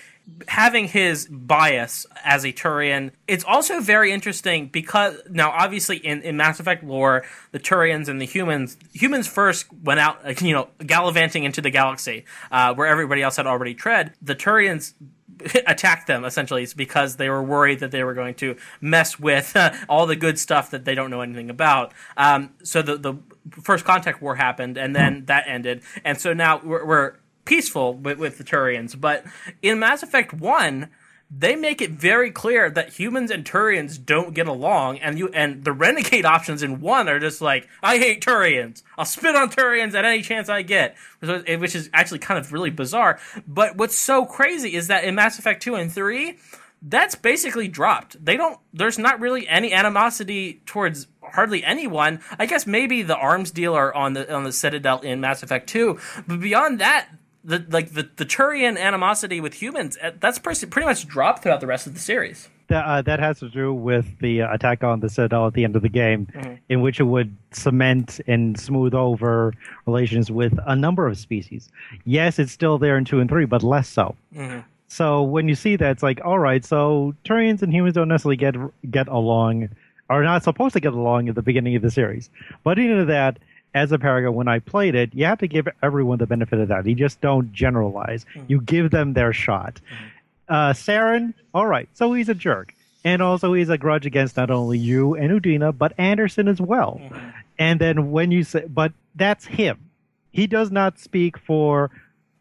having his bias as a Turian. It's also very interesting because now, obviously, in, in Mass Effect lore, the Turians and the humans humans first went out, you know, gallivanting into the galaxy uh, where everybody else had already tread. The Turians [LAUGHS] attacked them essentially it's because they were worried that they were going to mess with uh, [LAUGHS] all the good stuff that they don't know anything about. Um, so the, the first contact war happened and then that ended. And so now we're, we're peaceful with, with the turians. But in mass effect 1 they make it very clear that humans and Turians don't get along, and you and the renegade options in one are just like, I hate Turians. I'll spit on Turians at any chance I get, which is actually kind of really bizarre. But what's so crazy is that in Mass Effect two and three, that's basically dropped. They don't. There's not really any animosity towards hardly anyone. I guess maybe the arms dealer on the on the Citadel in Mass Effect two, but beyond that, the like the, the Turian animosity with humans uh, that's pretty, pretty much dropped throughout the rest of the series. That, uh, that has to do with the uh, attack on the Citadel at the end of the game, mm-hmm. in which it would cement and smooth over relations with a number of species. Yes, it's still there in two and three, but less so. Mm-hmm. So when you see that, it's like, all right, so Turians and humans don't necessarily get get along, are not supposed to get along at the beginning of the series. But into that, as a Paragon, when I played it, you have to give everyone the benefit of that. You just don't generalize. Mm-hmm. You give them their shot. Mm-hmm. Uh, Saren, all right, so he's a jerk. And also, he's a grudge against not only you and Udina, but Anderson as well. Mm-hmm. And then when you say, but that's him. He does not speak for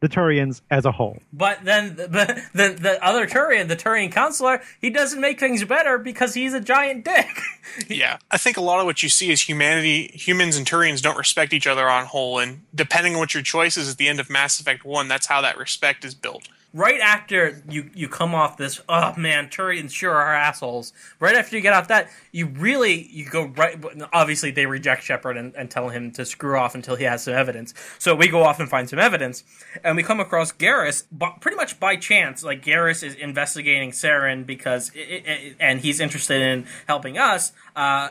the Turians as a whole. But then [LAUGHS] the, the the other Turian, the Turian counselor, he doesn't make things better because he's a giant dick. [LAUGHS] Yeah, I think a lot of what you see is humanity, humans and Turians don't respect each other on whole, and depending on what your choice is at the end of Mass Effect One, that's how that respect is built. Right after you you come off this, oh man, Turians sure are assholes. Right after you get off that, you really you go right. Obviously, they reject Shepard and, and tell him to screw off until he has some evidence. So we go off and find some evidence, and we come across Garrus, but pretty much by chance. Like Garrus is investigating Saren because, it, it, and he's interested in helping us. Uh,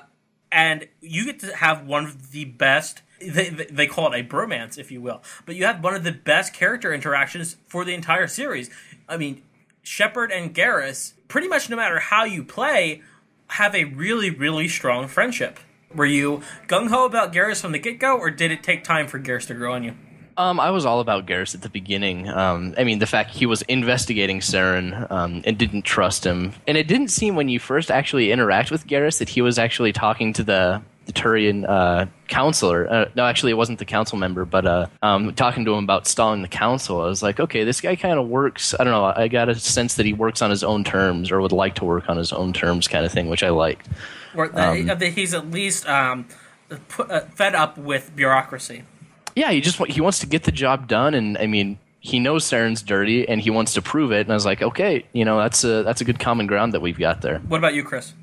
and you get to have one of the best they, they call it a bromance if you will. But you have one of the best character interactions for the entire series. I mean shepard and Garrus, pretty much no matter how you play have a really really strong friendship. Were you gung-ho about Garrus from the get-go or did it take time for Garrus to grow on you? Um, I was all about Garrus at the beginning. Um, I mean, the fact he was investigating Saren um, and didn't trust him, and it didn't seem when you first actually interact with Garrus that he was actually talking to the the Turian uh, counselor. Uh, no, actually, it wasn't the council member, but uh, um, talking to him about stalling the council. I was like, okay, this guy kind of works. I don't know. I got a sense that he works on his own terms or would like to work on his own terms, kind of thing, which I liked. or that, that he's at least um, uh, fed up with bureaucracy yeah, he just he wants to get the job done, and I mean, he knows Saren's dirty, and he wants to prove it. And I was like, okay, you know, that's a that's a good common ground that we've got there. what about you chris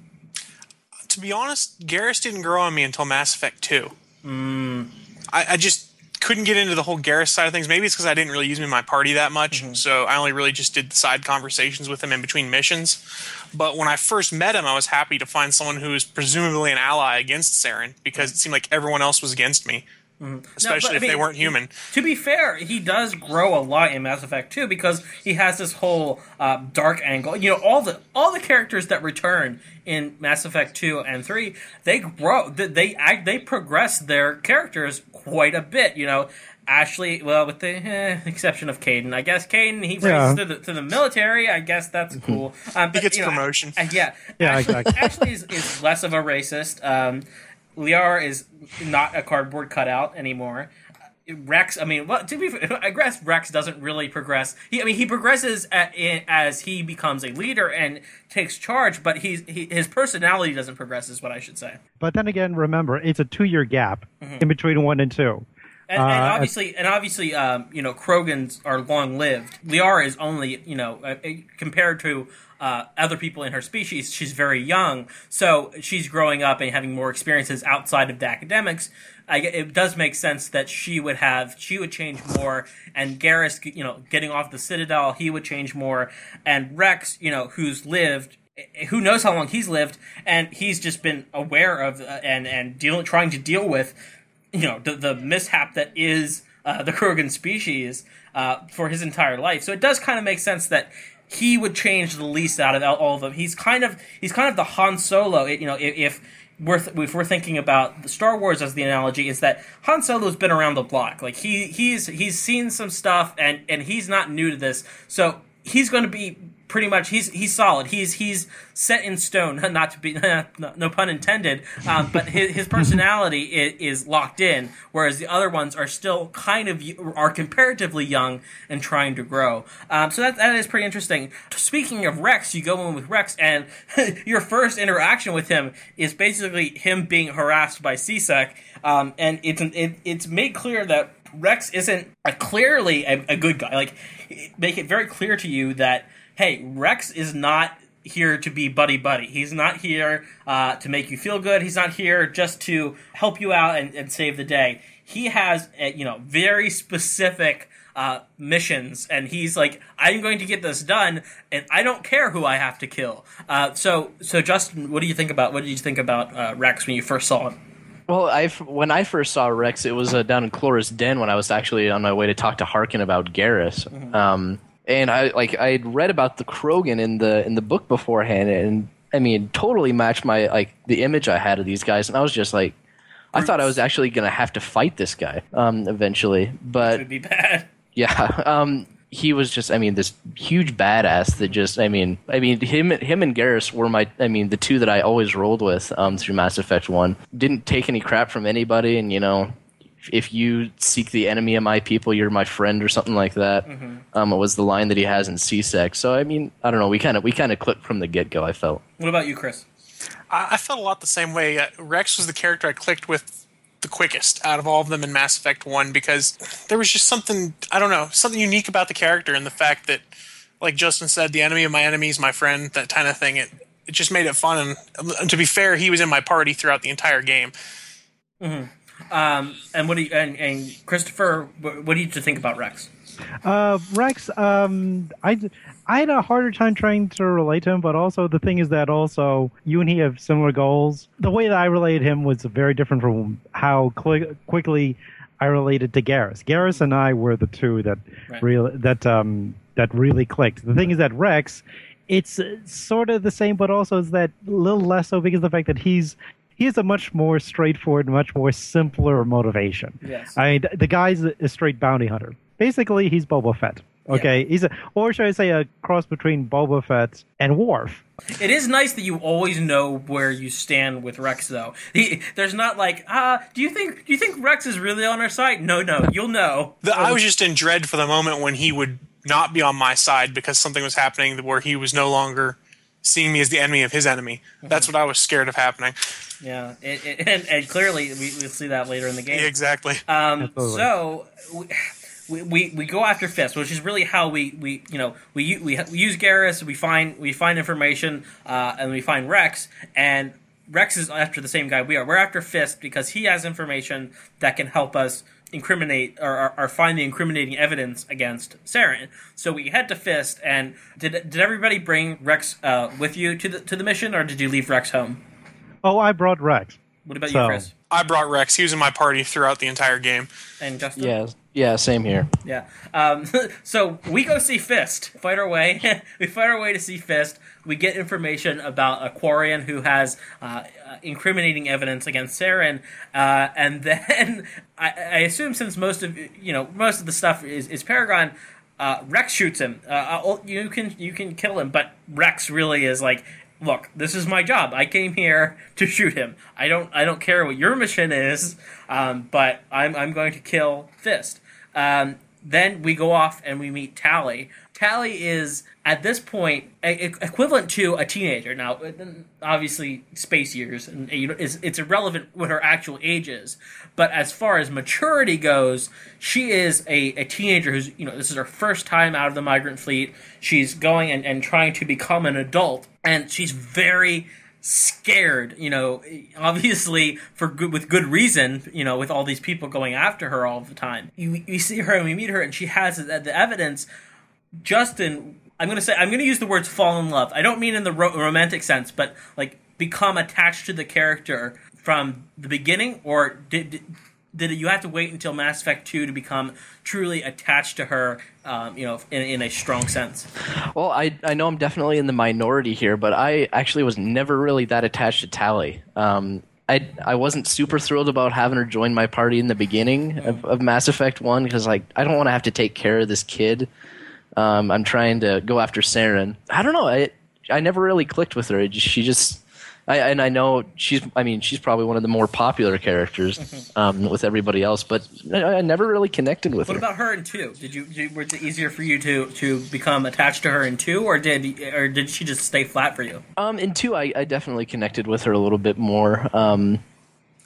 To be honest, Garrus didn't grow on me until Mass Effect Two. Mm. I, I just couldn't get into the whole Garrus side of things. Maybe it's because I didn't really use him in my party that much, mm-hmm. so I only really just did side conversations with him in between missions. But when I first met him, I was happy to find someone who was presumably an ally against Saren because mm-hmm. it seemed like everyone else was against me, especially but, I if they weren't human. To be fair, he does grow a lot in Mass Effect 2 because he has this whole uh, dark angle. You know, all the all the characters that return in Mass Effect 2 and 3, they grow, they they, act, they progress their characters quite a bit. You know, Ashley, well, with the eh, [LAUGHS] exception of Kaidan, I guess Kaidan he Yeah. raises to, the, to the military. I guess that's cool. Um, but, gets you know, promotion. uh, yeah, Yeah, Ashley, exactly. Ashley is, is less of a racist. Um, Liara is not a cardboard cutout anymore. Wrex, I mean, well, to be fair, I guess Wrex doesn't really progress. He, I mean, he progresses at, in, as he becomes a leader and takes charge, but he's he, his personality doesn't progress, is what I should say. But then again, remember, it's a two year gap in between one and two. And, and Uh, obviously, and obviously, um, you know, Krogans are long lived. Liara is only, you know, uh, uh, compared to uh, other people in her species, she's very young. So she's growing up and having more experiences outside of the academics. I, it does make sense that she would have, she would change more, and Garrus, you know, getting off the Citadel, he would change more, and Wrex, you know, who's lived who knows how long he's lived, and he's just been aware of uh, and and dealing, trying to deal with, you know, the, the mishap that is uh, the Krogan species uh, for his entire life. So it does kind of make sense that he would change the least out of all- of them. He's kind of he's kind of the Han Solo. You know, if, if we're th- if we're thinking about the Star Wars as the analogy, is that Han Solo's been around the block. Like he he's he's seen some stuff, and and he's not new to this. So he's going to be pretty much he's he's solid. He's he's set in stone. [LAUGHS] Not to be [LAUGHS] no, pun intended, um, but his, his [LAUGHS] personality is, is locked in, whereas the other ones are still kind of are comparatively young and trying to grow. Um, so that that is pretty interesting. Speaking of Wrex, you go in with Wrex, and your first interaction with him is basically him being harassed by C-Sec, um, and it's it, it's made clear that Wrex isn't a, clearly a, a good guy. Like, make it very clear to you that hey, Wrex is not here to be buddy buddy. He's not here uh, to make you feel good. He's not here just to help you out and, and save the day. He has, uh, you know, very specific uh, missions, and he's like, I'm going to get this done, and I don't care who I have to kill. Uh, so, so Justin, what do you think about what did you think about uh, Wrex when you first saw him? Well, I when I first saw Wrex, it was uh, down in Chora's Den when I was actually on my way to talk to Harkin about Garrus. Um, and I like I had read about the Krogan in the in the book beforehand, and I mean, totally matched my like the image I had of these guys, and I was just like, I thought I was actually gonna have to fight this guy um, eventually, It but would be bad. [LAUGHS] yeah, um, he was just I mean this huge badass that just I mean I mean him him and Garrus were my I mean the two that I always rolled with um, through Mass Effect One. Didn't take any crap from anybody, and you know if you seek the enemy of my people, you're my friend, or something like that. Um, it was the line that he has in C-Sec. So I mean, I don't know. We kind of we kind of clicked from the get go. I felt. What about you, Chris? I, I felt a lot the same way. Uh, Wrex was the character I clicked with the quickest out of all of them in Mass Effect One because there was just something I don't know something unique about the character and the fact that, like Justin said, the enemy of my enemy is my friend. That kind of thing. It it just made it fun. And, and to be fair, he was in my party throughout the entire game. Um, and what do you and, and Christopher? What, do you think about Wrex? Uh, Wrex, um, I, I had a harder time trying to relate to him, but also the thing is that also you and he have similar goals. The way that I related him was very different from how cli quickly I related to Garrus. Garrus and I were the two that Right. real that um that really clicked. The thing is that Wrex, it's uh, sort of the same, but also is that little less so because of the fact that he's he has a much more straightforward, much more simpler motivation. Yes. I mean, the guy's a a straight bounty hunter. Basically, he's Boba Fett. Okay, he's a, or should I say, a cross between Boba Fett and Worf. It is nice that you always know where you stand with Wrex, though. He, there's not like, ah, do you think do you think Wrex is really on our side? No, no, you'll know. The, I was just in dread for the moment when he would not be on my side because something was happening where he was no longer seeing me as the enemy of his enemy. That's what I was scared of happening. Yeah, it, it, and, and clearly we, we'll see that later in the game. Exactly. Um, so we, we we go after Fist, which is really how we, we you know we we, we use Garrus, we find we find information, uh, and we find Wrex, and Wrex is after the same guy we are. We're after Fist because he has information that can help us incriminate or, or, or find the incriminating evidence against Saren. So we head to Fist, and did did everybody bring Wrex uh, with you to the to the mission, or did you leave Wrex home? Oh, I brought Wrex. What about So- you, Chris I brought Wrex. He was in my party throughout the entire game. and Justin? Yeah, yeah, same here. Yeah. Um, [LAUGHS] so we go see Fist. Fight our way. [LAUGHS] we fight our way to see Fist. We get information about a who has uh, uh, incriminating evidence against Saren, uh, and [LAUGHS] then I, I assume since most of you know most of the stuff is, is Paragon. Uh, Wrex shoots him. Uh, uh, you can you can kill him, but Wrex really is like, look, this is my job. I came here to shoot him. I don't I don't care what your mission is, um, but I'm I'm going to kill Fist. Um, then we go off and we meet Tali. Tali is at this point e- equivalent to a teenager. Now, obviously, space years and you know, it's, it's irrelevant what her actual age is. But as far as maturity goes, she is a, a teenager who's you know this is her first time out of the migrant fleet. She's going and, and trying to become an adult, and she's very scared you know [LAUGHS] obviously for good with good reason you know with all these people going after her all the time. You, you see her and we meet her and she has the, evidence. Justin i'm gonna say i'm gonna use the words fall in love. I don't mean in the ro- romantic sense but like become attached to the character from the beginning or did, did did you have to wait until Mass Effect 2 to become truly attached to her, um, you know, in, in a strong sense? Well, I I know I'm definitely in the minority here, but I actually was never really that attached to Tali. Um, I I wasn't super thrilled about having her join my party in the beginning of, of Mass Effect One because like I don't want to have to take care of this kid. Um, I'm trying to go after Saren. I don't know. I I never really clicked with her. Just, she just. I, and I know she's. I mean, she's probably one of the more popular characters um, with everybody else, but I, I never really connected with What her. What about her in two? Did you, did, was it easier for you to to become attached to her in two, or did or did she just stay flat for you? Um, in two, I, I definitely connected with her a little bit more. Um,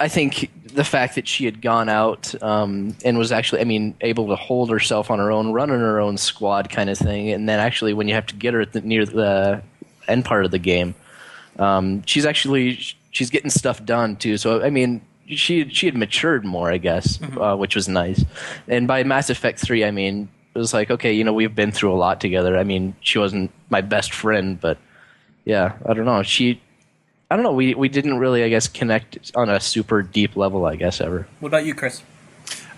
I think the fact that she had gone out um, and was actually, I mean, able to hold herself on her own, run running her own squad kind of thing, and then actually when you have to get her at the, near the end part of the game, um, she's actually she's getting stuff done too. So I mean, she she had matured more, I guess, uh, which was nice. And by Mass Effect three, I mean it was like okay, you know, we've been through a lot together. I mean, she wasn't my best friend, but yeah, I don't know. She, I don't know. We we didn't really, I guess, connect on a super deep level. I guess ever. What about you, Chris?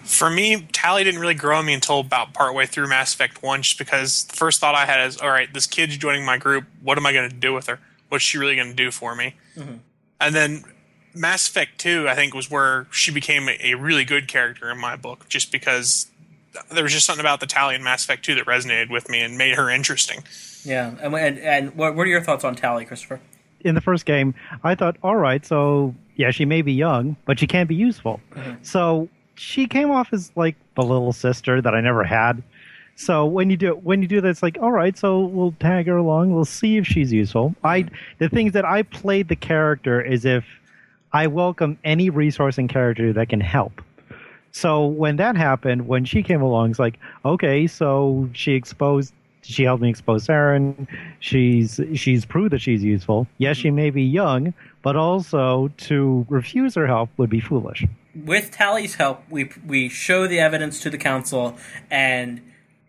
For me, Tali didn't really grow on me until about partway through Mass Effect 1, just because the first thought I had is, all right, this kid's joining my group. What am I going to do with her? What's she really going to do for me? Mm-hmm. And then Mass Effect 2, I think, was where she became a, a really good character in my book, just because there was just something about the Tali in Mass Effect 2 that resonated with me and made her interesting. Yeah, and and, and what, what are your thoughts on Tali, Christopher? in the first game, I thought, all right, so yeah, she may be young, but she can't be useful. Mm-hmm. So she came off as like the little sister that I never had. So when you do when you do that, it's like, all right, so we'll tag her along. We'll see if she's useful. I mm-hmm. the things that I played the character is if I welcome any resource and character that can help. So when that happened, when she came along, it's like, okay, so she exposed, she helped me expose Saren. She's she's proved that she's useful. Yes, she mm-hmm. may be young, but also to refuse her help would be foolish. with Tali's help, we we show the evidence to the council, and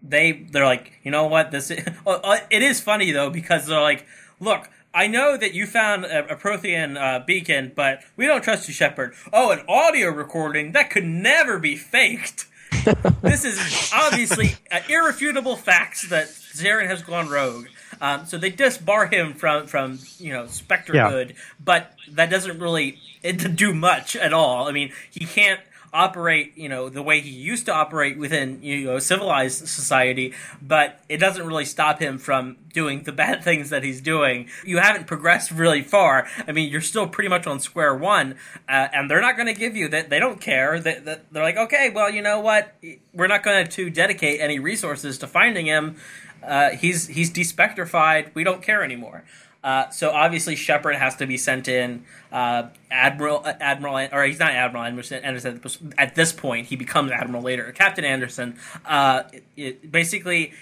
they they're like, you know what, this is, [LAUGHS] uh, it is funny though because they're like, look. I know that you found a, a Prothean uh, beacon, but we don't trust you, Shepard. Oh, an audio recording that could never be faked. [LAUGHS] this is obviously uh, irrefutable facts that Saren has gone rogue. Um, so they disbar him from from you know Spectre Spectrehood, but that doesn't really it do much at all. I mean, he can't operate you know the way he used to operate within you know civilized society, but it doesn't really stop him from doing the [LAUGHS] bad things that he's doing. You haven't progressed really far. I mean, you're still pretty much on square one, uh, and they're not going to give you that. They don't care. They, they, they're like, okay, well, you know what? We're not going to dedicate any resources to finding him. Uh, he's he's despectrified. We don't care anymore. Uh, so obviously Shepard has to be sent in. Uh, Admiral uh, Admiral or he's not Admiral Anderson. Anderson at this point he becomes Admiral later. Captain Anderson uh, it, it basically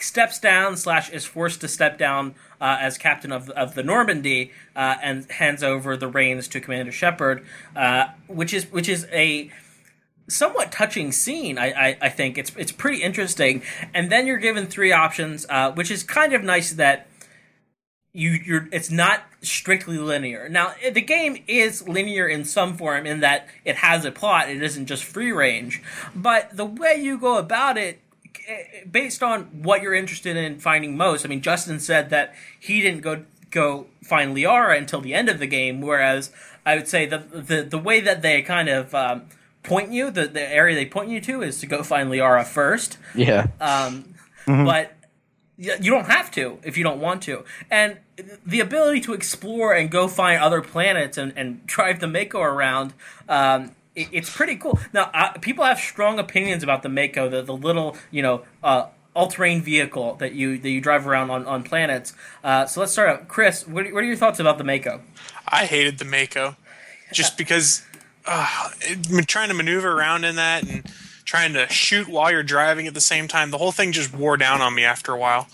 steps down slash is forced to step down as captain of of the Normandy and hands over the reins to Commander Shepard, which is which is a somewhat touching scene. I, I, I, think it's it's pretty interesting. And then you're given three options, which is kind of nice that you you're it's not strictly linear. Now the game is linear in some form in that it has a plot. It isn't just free range, but the way you go about it. eh, Based on what you're interested in finding most, I mean, Justin said that he didn't go go find Liara until the end of the game, whereas I would say the the, the way that they kind of um, point you, the, the area they point you to is to go find Liara first. Yeah. Um, But y- you don't have to if you don't want to. And the ability to explore and go find other planets and, and [LAUGHS] drive the Mako around, um, it, it's pretty cool. Now, people have strong opinions about the Mako, the, the little, you know, uh, all-terrain vehicle that you that you drive around on, on planets. Uh, so let's start out. Chris, what are, what are your thoughts about the Mako? I hated the Mako just because uh, trying to maneuver around in that and trying to shoot while you're driving at the same time. The whole thing just wore down on me after a while.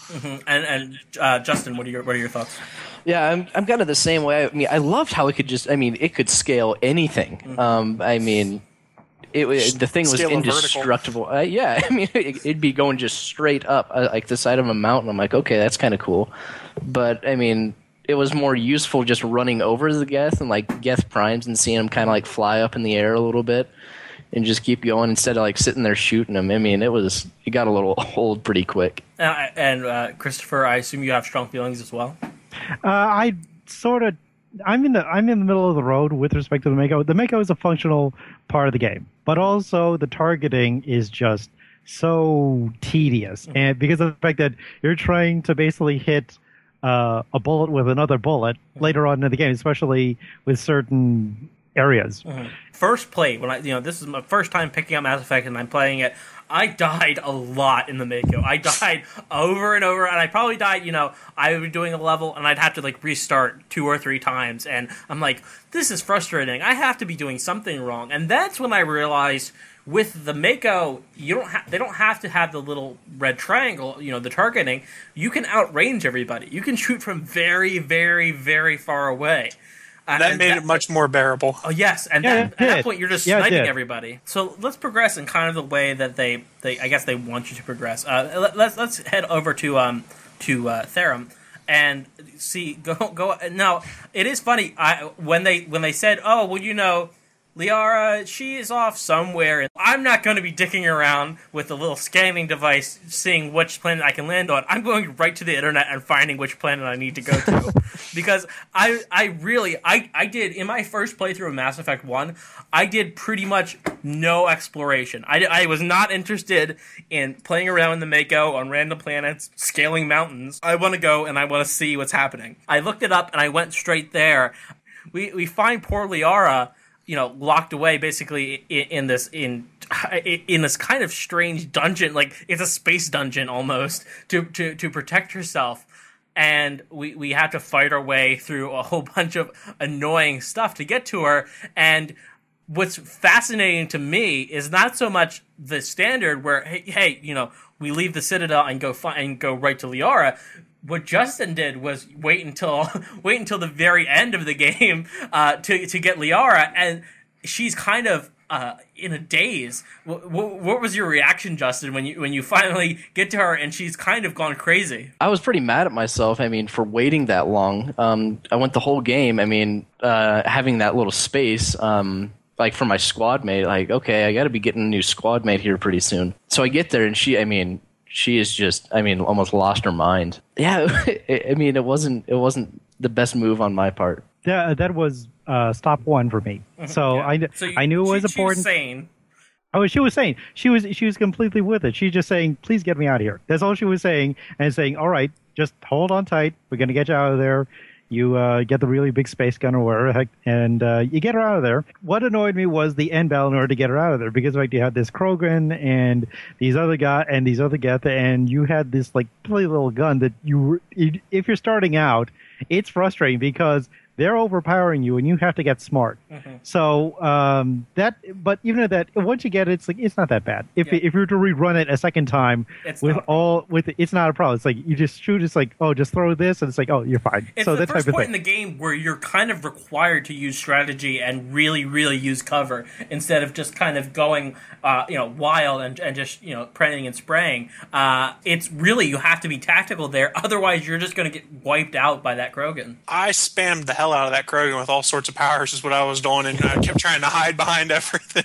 And and uh, Justin, what are your what are your thoughts? Yeah, I'm I'm kind of the same way. I mean, I loved how it could just. I mean, it could scale anything. Um, I mean, it, it the thing was Scale a vertical. indestructible. Uh, yeah, [LAUGHS] I mean, it, it'd be going just straight up uh, like the side of a mountain. I'm like, okay, that's kind of cool. But I mean, it was more useful just running over the Geth and like Geth primes and seeing them kind of like fly up in the air a little bit. And just keep going instead of like sitting there shooting them. I mean, it was it got a little [LAUGHS] old pretty quick. Uh, and uh, Christopher, I assume you have strong feelings as well. Uh, I sort of, I'm in the I'm in the middle of the road with respect to the Mako. The Mako is a functional part of the game, but also the targeting is just so tedious, and because of the fact that you're trying to basically hit uh, a bullet with another bullet later on in the game, especially with certain areas. Uh-huh. First play when I you know this is my first time picking up Mass Effect and I'm playing it. I died a lot in the Mako. I [LAUGHS] died over and over, and I probably died. You know, I would be doing a level, and I'd have to like restart two or three times, and I'm like, this is frustrating. I have to be doing something wrong, and that's when I realized with the Mako, you don't have they don't have to have the little red triangle. You know, the targeting. You can outrange everybody. You can shoot from very, very, very far away. Uh, That and made it much more bearable. Oh yes, and Yeah, then, at that point you're just Yeah, sniping everybody. So let's progress in kind of the way that they, they I guess they want you to progress. Uh, let, let's let's head over to um to uh, Therum and see [LAUGHS] go go. Now it is funny. I when they when they said, oh well, you know. Liara, she is off somewhere. I'm not going to be dicking around with a little scanning device, seeing which planet I can land on. I'm going right to the internet and finding which planet I need to go to, [LAUGHS] because I, I really, I, I did in my first playthrough of Mass Effect One, I did pretty much no exploration. I, I was not interested in playing around in the Mako on random planets, scaling mountains. I want to go and I want to see what's happening. I looked it up and I went straight there. We we find poor Liara you know locked away basically in, in this in in this kind of strange dungeon like it's a space dungeon almost to to to protect herself. And we we have to fight our way through a whole [LAUGHS] bunch of annoying stuff to get to her. And what's fascinating to me is not so much the standard where hey, hey you know we leave the citadel and go fi- and go right to Liara what Justin did was wait until [LAUGHS] wait until the very end of the game [LAUGHS] uh, to to get Liara, and she's kind of uh, in a daze. What, what, was your reaction, Justin, when you when you [LAUGHS] finally get to her and she's kind of gone crazy? I was pretty mad at myself. I mean, for waiting that long. Um, I went the whole game. I mean, uh, having that little space. Um, like for my squad mate, like okay, I got to be getting a new squad mate here pretty soon. So I get there and she, I mean, she is just I mean almost lost her mind. Yeah, [LAUGHS] I mean it wasn't it wasn't the best move on my part. Yeah, that was uh, stop one for me. [LAUGHS] So yeah. I so you, I knew it was she, important. She was saying. Oh, she was saying she was she was completely with it. She's just saying, "Please get me out of here." That's all she was saying, and saying, "All right, just hold on tight. We're gonna get you out of there." You uh, get the really big space gun or whatever, and uh, you get her out of there. What annoyed me was the end battle in order to get her out of there, because like you had this Krogan and these other guy and these other Geth, and you had this like silly little gun that you, if you're starting out, it's frustrating because they're overpowering you and you have to get smart. Mm-hmm. So um, that, but even at that, once you get it, it's like it's not that bad. If yeah. if you were to rerun it a second time it's with all with it's not a problem. It's like you just shoot. It's like oh, just throw this, and it's like oh, you're fine. It's so the that first type point of in the game where you're kind of required to use strategy and really, really use cover instead of just kind of going, uh, you know, wild and, and just you know printing and spraying. Uh, it's really you have to be tactical there, [LAUGHS] otherwise you're just going to get wiped out by that Krogan. I spammed the hell hell out of that Krogan with all sorts of powers is what I was doing, and I kept trying to hide behind [LAUGHS] everything.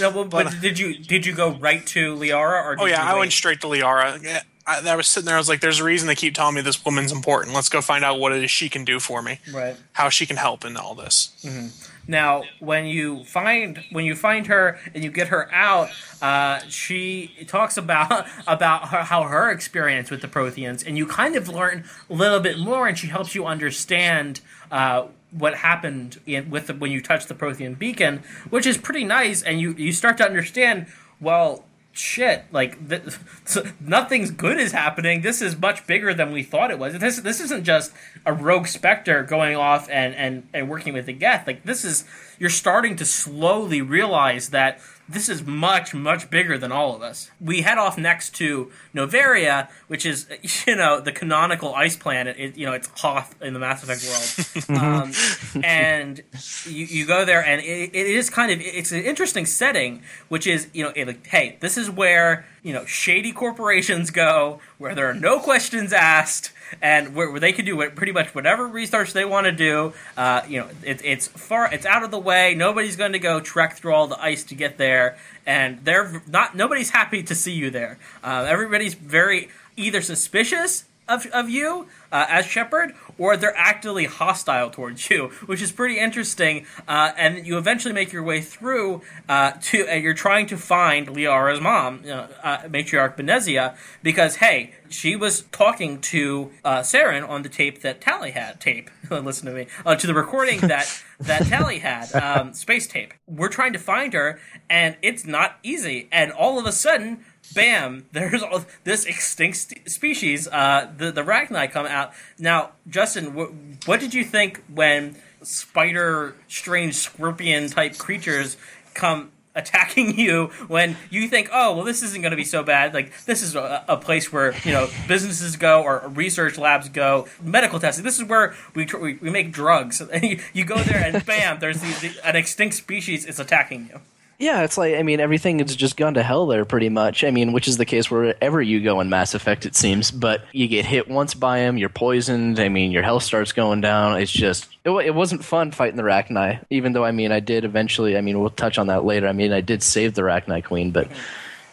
No, well, but, but, did you did you go right to Liara or? oh yeah, I went straight to Liara. Yeah, I, I, was sitting there. I was like, "There's a reason they keep telling me this woman's important. Let's go find out what it is she can do for me. Right. How she can help in all this." Mm-hmm. Now, when you find when you find her and you get her out, uh, she talks about [LAUGHS] about her, how her experience with the Protheans, and you kind of learn a little bit more, and she helps you understand uh, what happened in, with the, when you touch the Prothean beacon, which is pretty nice, and you you start to understand. Well, shit, like th- [LAUGHS] nothing's good is happening. This is much bigger than we thought it was. This this isn't just a rogue specter going off and and and working with the Geth. Like this is you're starting to slowly realize that this is much much bigger than all of us. We head off next to Noveria, which is [LAUGHS] you know the canonical ice planet. It, you know it's Hoth in the Mass Effect world, [LAUGHS] um, and you, you go there and it, it is kind of it's an interesting setting, which is you know it, hey this is where you know shady corporations go, where there are no questions asked and where, they can do pretty much whatever research they want to do. Uh, you know, it, it's far, it's out of the way. Nobody's going to go trek through all the ice to get there, and they're not. Nobody's happy to see you there. Uh, everybody's very either suspicious of, of you uh, as Shepard, or they're actively hostile towards you, which is pretty interesting. Uh, and you eventually make your way through uh, to, and you're trying to find Liara's mom, uh, matriarch Benezia, because hey, she was talking to uh, Saren on the tape that Tali had. Tape, [LAUGHS] listen to me. Uh, to the recording [LAUGHS] that that Tali had, um, space tape. We're trying to find her, and it's not easy. And all of a sudden bam, there's all, this extinct species, uh, the the Rachni come out. Now, Justin, wh- what did you think when spider, strange scorpion type creatures come attacking [LAUGHS] you when you think, oh, well, this isn't going to be so bad. Like, this is a, a, place where, you know, businesses go or research labs go, medical testing. This is where we, tr- we, we, make drugs. [LAUGHS] And you, you, go there and bam, there's the, the, an extinct species is attacking you. Yeah, it's like I mean everything has just gone to hell there pretty much. I mean, which is the case wherever you go in Mass Effect, it seems. But you get hit once by him, you're poisoned. I mean, your health starts going down. It's just it, it wasn't fun fighting the Rachni. Even though I mean, I did eventually. I mean, we'll touch on that later. I mean, I did save the Rachni Queen, but.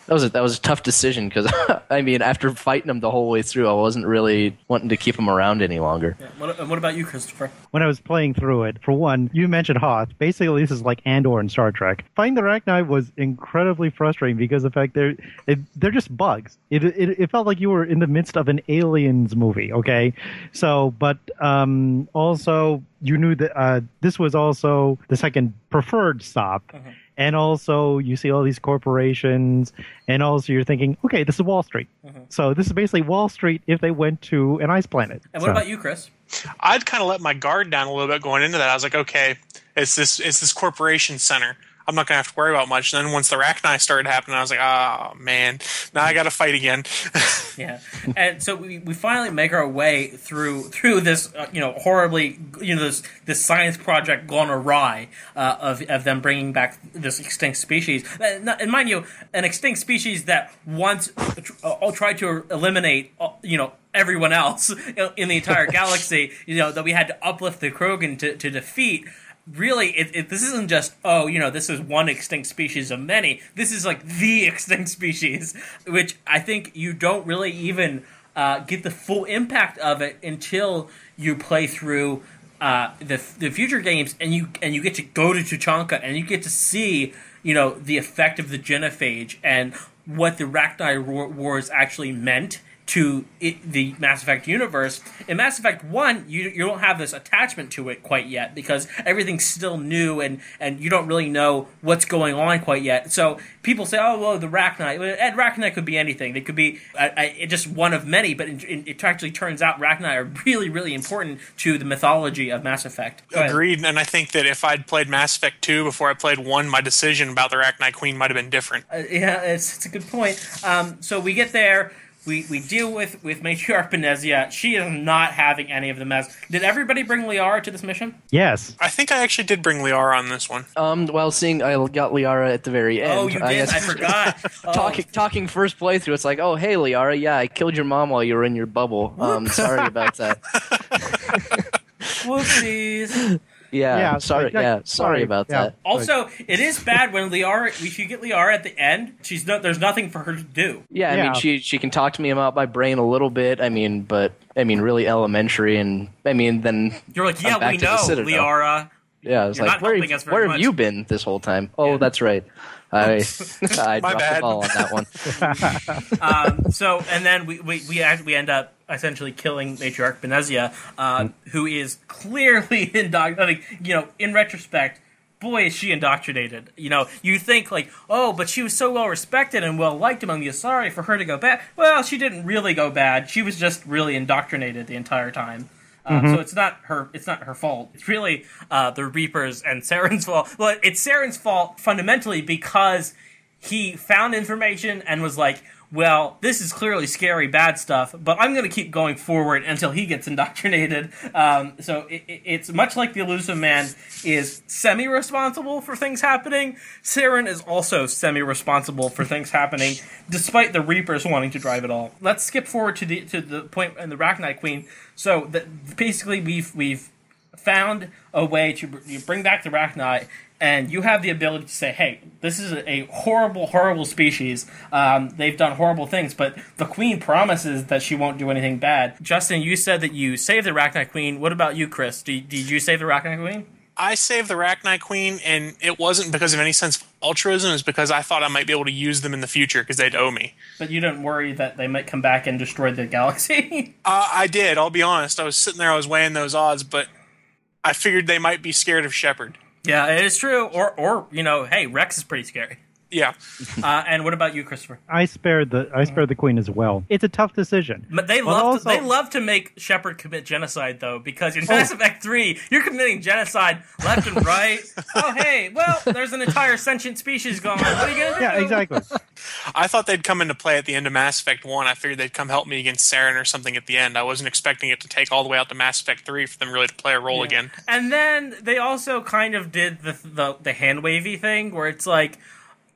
That was a, that was a tough decision because [LAUGHS] I mean, after fighting him the whole way through, I wasn't really wanting to keep him around any longer. Yeah. What, what, about you, Christopher? When I was playing through it, for one, you mentioned Hoth. Basically, this is like Andor in Star Trek. Fighting the Rachni was incredibly frustrating because the fact they're it, they're just bugs. It, it, it felt like you were in the midst of an aliens movie. Okay, so but um, also you knew that uh, this was also the second preferred stop. Mm-hmm. And also, you see all these corporations, and also you're thinking, okay, this is Wall Street. Mm-hmm. So this is basically Wall Street if they went to an ice planet. And what So- about you, Chris? I'd kind of let my guard down a little bit going into that. I was like, okay, it's this it's this corporation center. I'm not gonna have to worry about much. And then once the Rachni started happening, I was like, oh man, now I got to fight again. [LAUGHS] Yeah, and so we, we finally make our way through through this uh, you know horribly you know this this science project gone awry uh, of of them bringing back this extinct species. Uh, And mind you, an extinct species that once uh, tried to eliminate uh, you know everyone else [LAUGHS] in the entire galaxy. You know that we had to uplift the Krogan to, to defeat really it, it, this isn't just oh you know this is one extinct species of many. This is like the [LAUGHS] extinct species which i think you don't really even uh, get the full impact of it until you play through uh, the the future games and you and you get to go to Tuchanka and you get to see you know the effect of the genophage and what the Rachni War- Wars actually meant to it, the Mass Effect universe. In Mass Effect One, you you don't have this attachment to it quite yet because everything's still new and and you don't really know what's going on quite yet. So people say, oh well, the Rachni, well, and Rachni could be anything. They could be uh, uh, just one of many, but it, it actually turns out Rachni are really really important to the mythology of Mass Effect. Agreed. And I think that if I'd played Mass Effect 2 before I played 1, my decision about the Rachni Queen might have been different. Uh, yeah, it's, it's a good point. Um, so we get there. We, we deal with with Matriarch Benezia. She is not having any of the mess. Did everybody bring Liara to this mission? Yes. I think I actually did bring Liara on this one. Um, well, seeing I got Liara at the very end. oh, you did. I, guess- [LAUGHS] forgot. Oh, Talking, talking first playthrough, it's like, oh, hey, Liara, yeah, I killed your mom while you were in your bubble. Um, sorry about that. [LAUGHS] [LAUGHS] whoopsies. Yeah, Yeah, sorry, yeah, yeah, sorry sorry, about yeah. that. Also, it is bad when Liara. If you get Liara at the end, she's no. There's nothing for her to do. Yeah, I Yeah. mean, she she can talk to me about my brain a little bit. I mean, but I mean, really elementary, and I mean, then You're like, yeah, back we to the know, Citadel. Liara. yeah, it's You're like, where, helping where have you been this whole time? Oh, Yeah. that's right. [LAUGHS] I [LAUGHS] I My dropped bad. the ball on that one. [LAUGHS] um, so and then we we we, act, we end up essentially killing matriarch Benezia, uh, who is clearly [LAUGHS] indoctrinated. You know, in retrospect, boy is she indoctrinated. You know, you think like, oh, but she was so well respected and well liked among the Asari for her to go bad. Well, she didn't really go bad. She was just really indoctrinated the entire time. Uh, So it's not her. It's not her fault. It's really uh, the Reapers and [LAUGHS] Saren's fault. Well, it's Saren's fault fundamentally because he found information and was like, "Well, this is clearly scary, bad stuff, but I'm going to keep going forward until he gets indoctrinated." Um, so it, it- it's much like the Illusive Man is semi-responsible for things happening. Saren is also semi-responsible for things happening, despite the Reapers wanting to drive it all. Let's skip forward to the to the point in the Rachni Queen. So that basically we've we've found a way to bring back the Rachni, and you have the ability to say, "Hey, this is a, horrible, horrible species. Um, they've done horrible things, but the Queen promises that she won't do anything bad." Justin, you said that you saved the Rachni Queen. What about you, Chris? Did, did you save the Rachni Queen? I saved the Rachni Queen, and it wasn't because of any sense of altruism. It was because I thought I might be able to use them in the future because they'd owe me. But you didn't worry that they might come back and destroy the galaxy. [LAUGHS] Uh, I did. I'll be honest. I was sitting there. I was weighing those odds, but I figured they might be scared of Shepard. Yeah, it is true. Or, or you know, hey, Wrex is pretty scary. Yeah, [LAUGHS] Uh, and what about you, Christopher? I spared the I spared the queen as well. It's a tough decision. But they But love also- to, they love to make Shepard commit genocide though, because in Mass Effect Three, you're committing genocide left and right. [LAUGHS] oh hey, well, there's an entire sentient species gone. What are you gonna do? Yeah, exactly. [LAUGHS] I thought they'd come into play at the end of Mass Effect One. I figured they'd come help me against Saren or something at the end. I wasn't expecting it to take all the way out to Mass Effect Three for them really to play a role again. And then they also kind of did the the, the hand wavy thing where it's like.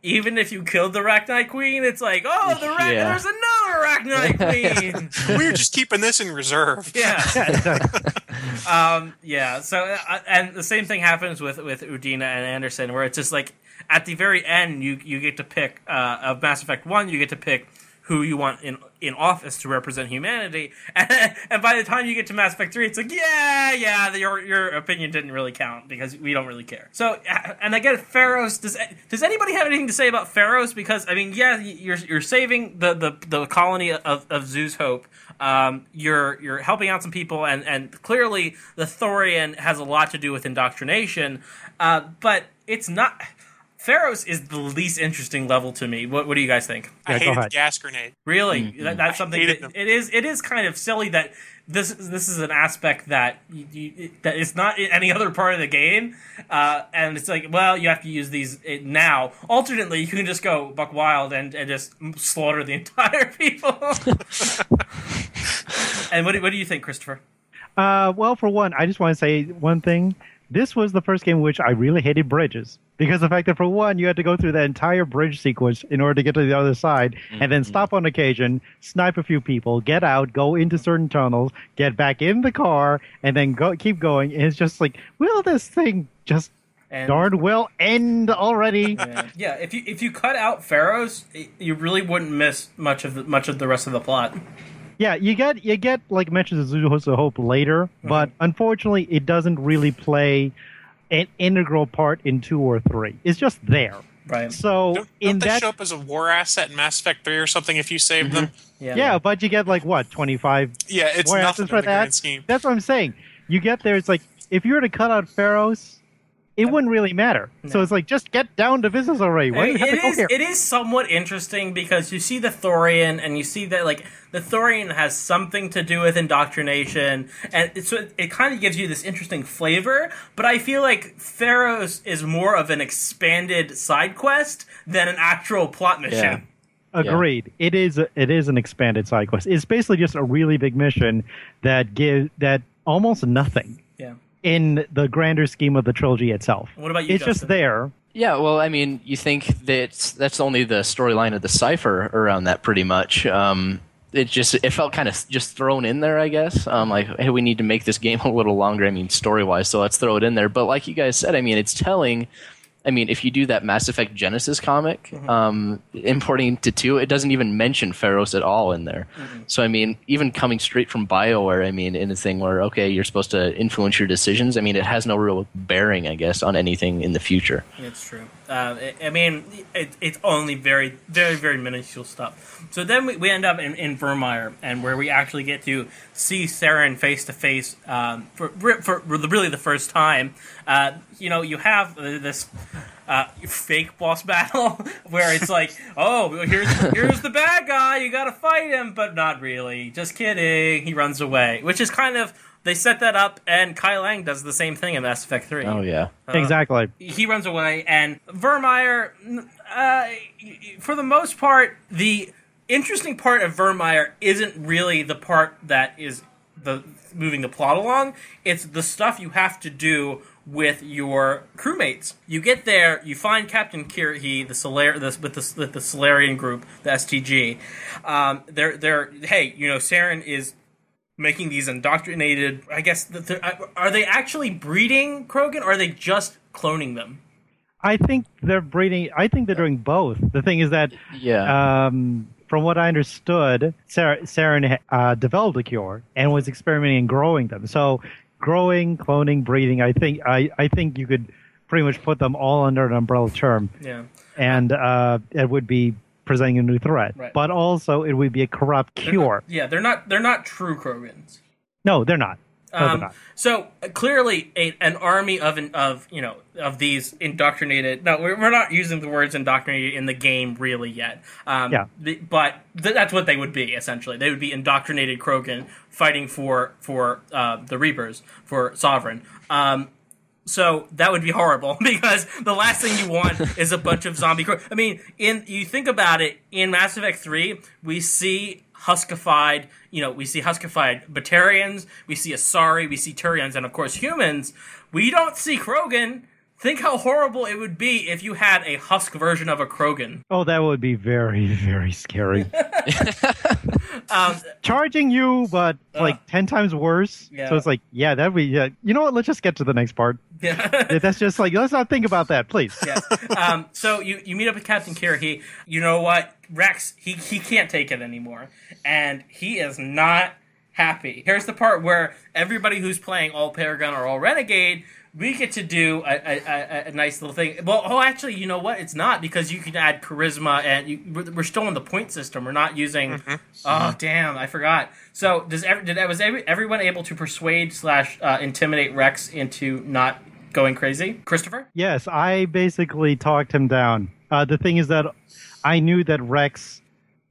Even if you killed the Rachni Queen, it's like, oh, the Ra- Yeah. there's another Rachni [LAUGHS] Queen. we were just keeping this in reserve. [LAUGHS] yeah. Yeah. [LAUGHS] Um, yeah. So, uh, and the same thing happens with with Udina and Anderson, where it's just like at the very end, you you get to pick uh, of Mass Effect One, you get to pick who you want in in office to represent humanity. And, [LAUGHS] and by the time you get to Mass Effect 3, it's like, yeah, yeah, your your opinion didn't really count because we don't really care. So, uh, and again, Feros, does does anybody have anything to say about Feros? Because, I mean, yeah, you're, you're saving the, the, the colony of, of Zhu's Hope. Um, you're you're helping out some people, and, and clearly the Thorian has a lot to do with indoctrination, uh, but it's not. Feros is the least interesting level to me. What, what do you guys think? I Yeah, go hated the gas grenade. Really, that, that's I something hated that them. it is. It is kind of silly that this this is an aspect that you, you, that is not in any other part of the game, uh, and it's like, well, you have to use these uh, now. Alternately, you can just go buck wild and, and just slaughter the [LAUGHS] entire people. [LAUGHS] and what do, what do you think, Christopher? Uh, well, for one, I just want to say one thing. This was the first game in which I really hated bridges because the fact that for one, you had to go through the entire bridge sequence in order to get to the other side, and then mm-hmm. stop on occasion, snipe a few people, get out, go into certain tunnels, get back in the car, and then go keep going. And it's just like, will this thing just And darn well end already? yeah, yeah, if you if you cut out Feros, you really wouldn't miss much of the, much of the rest of the plot. Yeah, you get you get like mentions of Zhu's Hope later, Mm-hmm. but unfortunately, it doesn't really play an integral part in two or three. It's just there. Right. So Don't, in don't they that, show up as a war asset in Mass Effect 3 or something if you save them? Yeah. yeah, but you get like what twenty five Yeah, it's more nothing assets in for the that. grand scheme. That's what I'm saying. You get there, it's like if you were to cut out Feros, it wouldn't really matter. So it's like just get down to business already. Why do you have It to go is, here? it is somewhat interesting because you see the Thorian and you see that like the Thorian has something to do with indoctrination and it's, so it, it kind of gives you this interesting flavor but I feel like Feros is more of an expanded side quest than an actual plot mission. Agreed. It is a, it is an expanded side quest. It's basically just a really big mission that give that almost nothing Yeah. In the grander scheme of the trilogy itself. What about you, It's just there. Yeah, well, I mean, you think that that's only the storyline of the cipher around that, pretty much. Um, it just it felt kind of just thrown in there, I guess. Um, like, hey, we need to make this [LAUGHS] game a little longer. I mean, story wise, so let's throw it in there. But like you guys said, I mean, it's telling. I mean, if you do that Mass Effect Genesis comic, um, importing to two, it doesn't even mention Feros at all in there. So, I mean, even coming straight from BioWare, I mean, in a thing where, okay, you're supposed to influence your decisions, I mean, it has no real bearing, I guess, on anything in the future. It's true. Uh, I- mean, it, it's only very, very, very minuscule stuff. So then we, we end up in, in Virmire, and where we actually get to see Saren face to face for for really the first time. Uh, you know, you have this uh, fake boss [LAUGHS] battle where it's like, oh, here's here's the bad guy, you got to fight him, but not really. Just kidding. He runs away, which is kind of. They set that up, and Kai Leng does the same thing in Mass Effect 3 Oh, yeah. exactly. he runs away, and Virmire, uh, for the most part, the interesting part of Virmire isn't really the part that is the moving the plot along. It's the stuff you have to do with your crewmates. You get there, you find Captain Kirrahe, the Solar, the, with the with the Salarian group, the STG. Um, they're they're hey, you know, Saren is making these indoctrinated. I guess the, the, are they actually breeding Krogan, or are they just cloning them? I think they're breeding. I think they're doing both. The thing is that, Yeah. um, from what I understood, Sarah, Saren uh, developed a cure and was experimenting and growing them. So, growing, cloning, breeding. I think I, I think you could pretty much put them all under an umbrella term, Yeah. and uh, it would be presenting a new threat. Right. But also, it would be a corrupt They're cure. not- yeah, they're not. They're not true Krogans. No, they're not. No, they're Um, not. so uh, clearly, a, an army of of you know of these indoctrinated. No, we're, we're not using the words indoctrinated in the game really yet. Um, Yeah. the- but th- that's what they would be essentially. They would be indoctrinated Krogan fighting for for uh, the Reapers for Sovereign. Um, so that would be horrible [LAUGHS] because the last thing you want [LAUGHS] is a bunch of zombie. Cro- I mean, in you think about it, in Mass Effect Three, we see Huskified. You know, we see Huskified Batarians, we see Asari, we see Turians, and of course humans. We don't see Krogan. Think how horrible it would be if you had a Husk version of a Krogan. Oh, that would be very, very scary. [LAUGHS] Um, charging you, but like ten times worse. Yeah. So it's like, yeah, that we. Yeah, you know what? Let's just get to the next part. [LAUGHS] yeah. That's just like let's not think about that, please. yeah. Um, so you, you meet up with Captain Kirrahe. He, you know what, Wrex, he, he can't take it anymore, and he is not happy. Here's the part where everybody who's playing all Paragon or all Renegade, we get to do a, a, a, a nice little thing. Well, oh, actually, you know what? It's not because you can add charisma, and you, we're, we're still on the point system. We're not using. Oh, damn! I forgot. So does every, did was every, everyone able to persuade slash uh, intimidate Wrex into not going crazy? Christopher. Yes, I basically talked him down. Uh, the thing is that I knew that Wrex,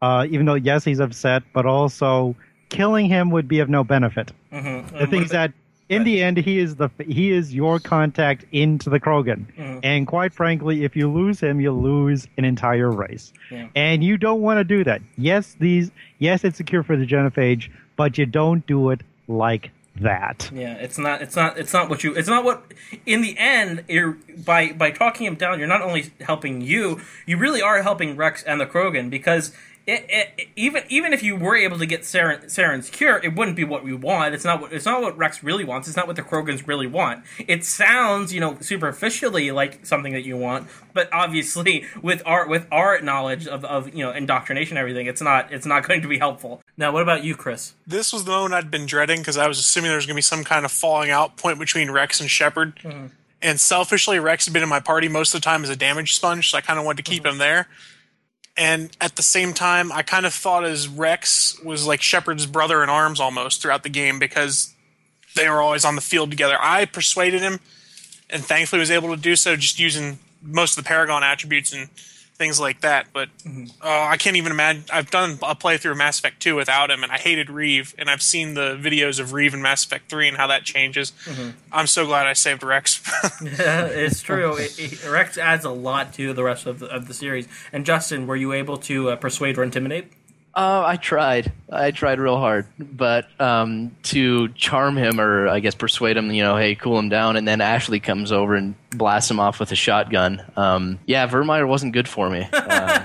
uh, even though yes, he's upset, but also killing him would be of no benefit. Mm-hmm. The thing is that in the end, he is the he is your contact into the Krogan, Mm-hmm. and quite frankly, if you lose him, you lose an entire race, Yeah. and you don't want to do that. Yes, these yes, it's secure for the genophage, but you don't do it like that. Yeah, it's not. It's not. It's not what you. It's not what. In the end, you're by by talking him down. You're not only helping you. You really are helping Wrex and the Krogan because. It, it, it- even even if you were able to get Saren, Saren's cure, it wouldn't be what we want. It's not what it's not what Wrex really wants. It's not what the Krogans really want. It sounds, you know, superficially like something that you want, but obviously [LAUGHS] with our with our knowledge of, of you know indoctrination and everything, it's not it's not going to be helpful. Now, what about you, Chris? This was the moment I'd been dreading because I was assuming there was going to be some kind of falling out point between Wrex and Shepard. Mm-hmm. And selfishly, Wrex had been in my party most of the time as a damage sponge, so I kind of wanted to keep mm-hmm. him there. And at the same time, I kind of thought as Wrex was like Shepard's brother in arms almost throughout the game because they were always on the field together. I persuaded him, and thankfully was able to do so just using most of the Paragon attributes and things like that. But uh, I can't even imagine. I've done a playthrough of Mass Effect 2 without him, and I hated Wreav, and I've seen the videos of Wreav in Mass Effect 3 and how that changes. I'm so glad I saved Wrex. Yeah, [LAUGHS] [LAUGHS] it's true. It, it, Wrex adds a lot to the rest of the, of the series. And Justin, were you able to uh, persuade or intimidate? Uh, I tried. I tried real hard, but um, to charm him or I guess persuade him, you know, hey, cool him down, and then Ashley comes over and blasts him off with a shotgun. Um, yeah, Virmire wasn't good for me. Uh,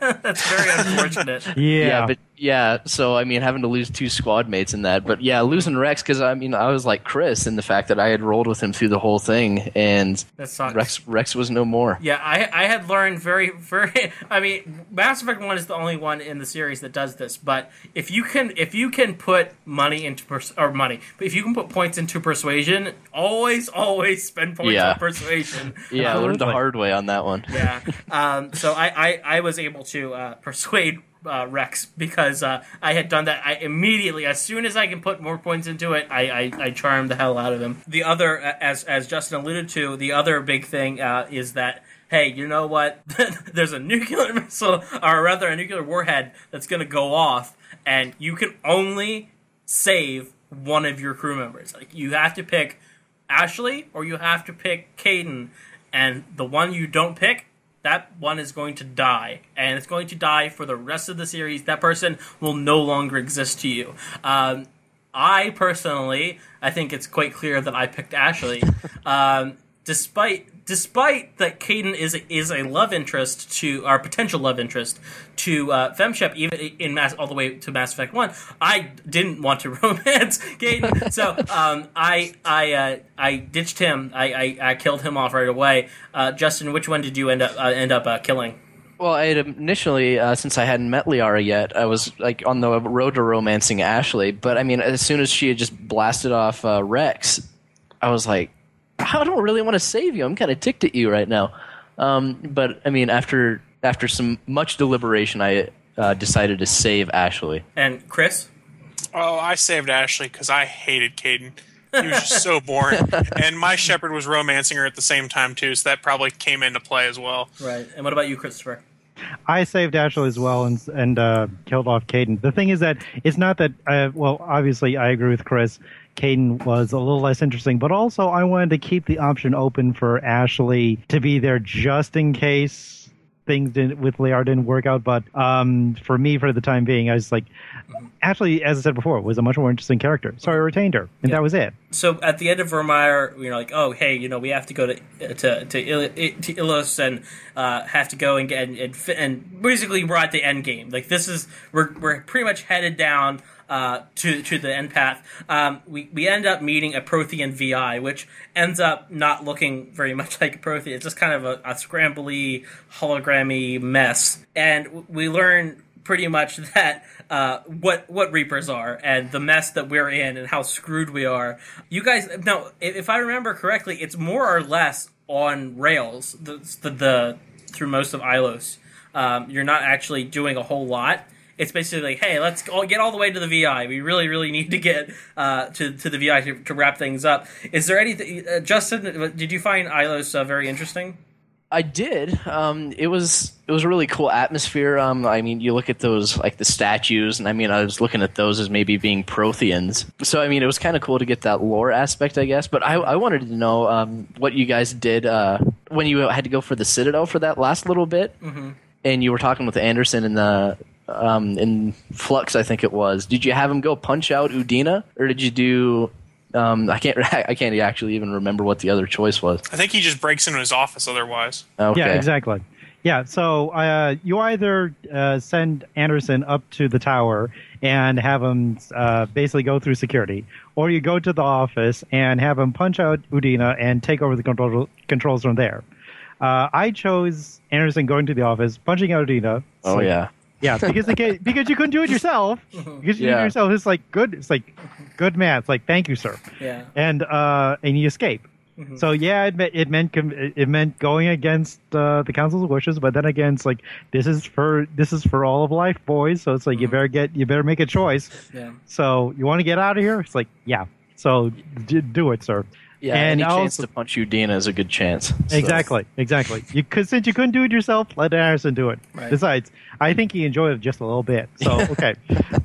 [LAUGHS] That's very unfortunate. Yeah, yeah, but yeah, so I mean, having to lose two squad mates in that, but yeah, losing Wrex because I mean, I was like Chris in the fact that I had rolled with him through the whole thing, and Wrex Wrex was no more. Yeah, I I had learned very very. [LAUGHS] I mean, Mass Effect One is the only one in the series that does this. But if you can if you can put money into pers- or money, but if you can put points into persuasion, always always spend points Yeah. on persuasion. [LAUGHS] Yeah, I learned the [LAUGHS] hard way on that one. yeah. Um, so I, I, I was able to uh, persuade uh, Wrex because uh, I had done that. I immediately, as soon as I can put more points into it, I, I, I charmed the hell out of him. The other, as as Justin alluded to, the other big thing uh, is that. Hey, you know what? [LAUGHS] There's a nuclear [LAUGHS] missile, or rather, a nuclear warhead that's going to go off, and you can only save one of your crew members. Like you have to pick Ashley or you have to pick Kaidan, and the one you don't pick, that one is going to die, and it's going to die for the rest of the series. That person will no longer exist to you. Um, I personally, I think it's quite clear that I picked Ashley, [LAUGHS] um, despite despite that Kaidan is a, is a love interest to our potential love interest to uh, FemShep, even in Mass all the way to Mass Effect One. I didn't want to [LAUGHS] romance Kaidan, so um, I I uh, I ditched him. I, I, I killed him off right away. Uh, Justin, which one did you end up uh, end up uh, killing? Well, I had initially, uh, since I hadn't met Liara yet, I was like on the road to romancing Ashley. But I mean, as soon as she had just blasted off uh, Wrex, I was like, [LAUGHS] I don't really want to save you. I'm kind of ticked at you right now. Um, but I mean, after after some much deliberation, I uh, decided to save Ashley. And Chris. oh, I saved Ashley because I hated Kaidan. He was just so boring. [LAUGHS] And my Shepard was romancing her at the same time, too, so that probably came into play as well. Right. And what about you, Christopher? I saved Ashley as well and and uh, killed off Kaidan. The thing is that it's not that. Uh, well, obviously, I agree with Chris. Kaidan was a little less interesting, but also I wanted to keep the option open for Ashley to be there just in case things didn't with Liar didn't work out. But um, for me, for the time being, I was like, Ashley, as I said before, was a much more interesting character, so I retained her, and that was it. so at the end of Virmire, you're like, oh, hey, you know, we have to go to to to, Il- to Ilos and uh, have to go and get and, and, and basically we're at the end game. Like this is we're we're pretty much headed down uh, to to the end path. Um, we we end up meeting a Prothean VI, which ends up not looking very [LAUGHS] much like a Prothean. It's just kind of a, a scrambly, hologrammy mess, and we learn pretty much [LAUGHS] that uh, what what Reapers are and the mess that we're in and how screwed we are. You guys, now if if I remember correctly, it's more or less on rails. The the, the through most of Ilos, um, you're not actually doing a whole lot. It's basically like, hey, let's all get all the way to the VI. We really, really need to get uh, to to the VI to, to wrap things up. Is there anything, uh, Justin? Did you find Ilos uh, very interesting? I did. Um, it was it was a really cool atmosphere. Um, I mean, you look at those like the statues, and I mean, I was looking at those as maybe being Protheans. So I mean, it was kind of cool to get that lore aspect, I guess. But I, I wanted to know um, what you guys did uh, when you had to go for the Citadel for that last little bit, mm-hmm. and you were talking with Anderson in the um, in Flux, I think it was. Did you have him go punch out Udina, or did you do? Um, I can't. [LAUGHS] I can't actually even remember what the other choice was. I think he just breaks into his office otherwise. Okay. Yeah, exactly. Yeah, so uh, you either uh, send Anderson up to the tower and have him uh, basically go through security, or you go to the office and have him punch out Udina and take over the control, controls from there. Uh, I chose Anderson going to the office, punching out Udina. Oh So- yeah. Yeah, because the, ca- because you couldn't do it [LAUGHS] yourself. Because you did it Yeah. yourself, it's like good. It's like good man. It's like thank you, sir Yeah. and uh, and you escape. So yeah, it, me- it meant it meant going against uh, the council's wishes, but then again, it's like this is for this is for all of life, boys. So it's like you better get you better make a choice. Yeah. So you want to get out of here? It's like yeah. So d- do it, sir. Yeah. And any chance to punch Udina is a good chance. So- Exactly, exactly. You since you couldn't do it yourself, let Anderson do it. Right. Besides, I think he enjoyed it just a little bit. So [LAUGHS] okay,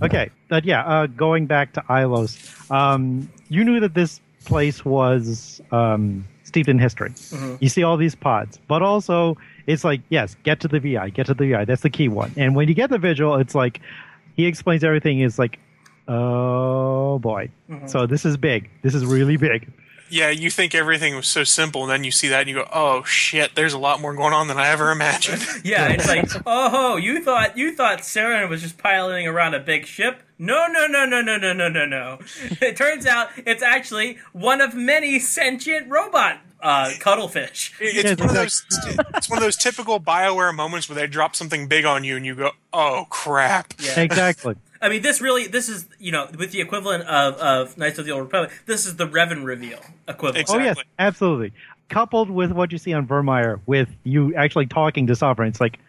okay. But yeah, uh, going back to Ilos, um, you knew that this place was um, steeped in history. You see all these pods, but also it's like yes, get to the VI, get to the VI. That's the key one. And when you get the vigil, it's like he explains everything. Is like, oh boy. So this is big. This is really big. Yeah, you think everything was so simple, and then you see that and you go, "Oh shit, there's a lot more going on than I ever imagined." [LAUGHS] Yeah, it's like, [LAUGHS] oh, you thought you thought Saren was just piloting around a big ship? No, no, no, no, no, no, no, no, no. [LAUGHS] It turns out it's actually one of many sentient robot uh, cuttlefish. It's Yes, one of those. It's one of those typical Bioware moments where they drop something big on you, and you go, "Oh crap!" Yeah. Exactly. I mean, this really, this is you know, with the equivalent of, of Knights of the Old Republic, this is the Revan reveal equivalent. Oh yes, absolutely. Coupled with what you see on Virmire, with you actually talking to Sovereign, it's like,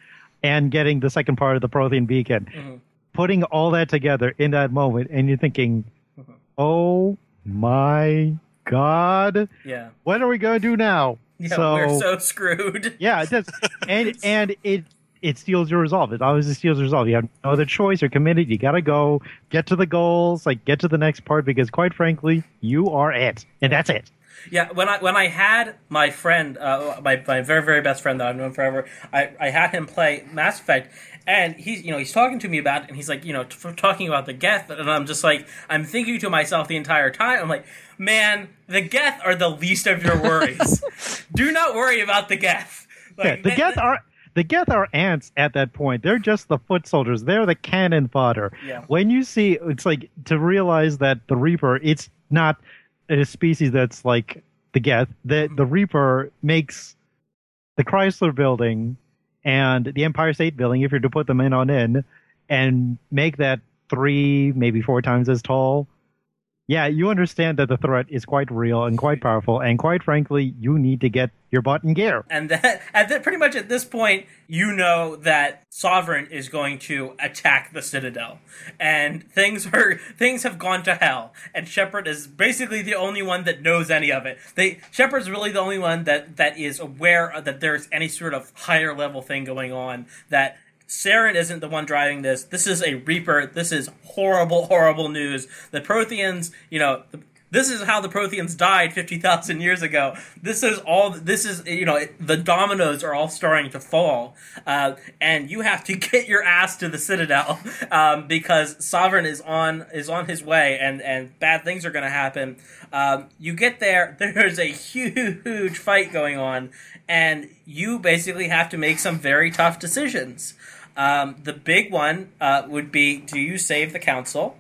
and getting the second part of the Prothean beacon, mm-hmm. putting all that together in that moment, and you're thinking, mm-hmm. oh my god, Yeah, what are we going to do now? yeah, we're so screwed. yeah, it does, [LAUGHS] and and it it steals your resolve. It always steals your resolve. You have no other choice. You're committed. You got to go get to the goals, like get to the next part, because quite frankly, you are it, and that's it. Yeah, when I when I had my friend, uh, my my very very best friend that I've known forever, I, I had him play Mass Effect, and he's you know he's talking to me about it, and he's like you know t- talking about the Geth, and I'm just like I'm thinking to myself the entire time, I'm like, man, the Geth are the least of your worries. [LAUGHS] Do not worry about the Geth. Like, Yeah, the they- Geth are the Geth are ants at that point. They're just the foot soldiers. They're the cannon fodder. Yeah. When you see, it's like to realize that the Reaper, it's not a species that's like the Geth. The mm-hmm. the Reaper makes the Chrysler Building and the Empire State Building, if you're to put them in on in, and make that three, maybe four times as tall. Yeah, you understand that the threat is quite real and quite powerful, and quite frankly, you need to get your butt in gear. and that at pretty much at this point you know that sovereign is going to attack the citadel. And things are things have gone to hell. And shepard is basically the only one that knows any of it. They shepard's really the only one that that is aware that there's any sort of higher level thing going on that Saren isn't the one driving this. This is a Reaper. This is horrible, horrible news. The Protheans, you know, the, this is how the Protheans died 50,000 years ago. This is all, this is, you know, the dominoes are all starting to fall. Uh, and you have to [LAUGHS] get your ass to the Citadel, um, because Sovereign is on, is on his way and, and bad things are going to happen. Um, you get there, [LAUGHS] there's a huge fight going on, and you basically have to make some very tough decisions. Um, the big one uh, would be do you save the council?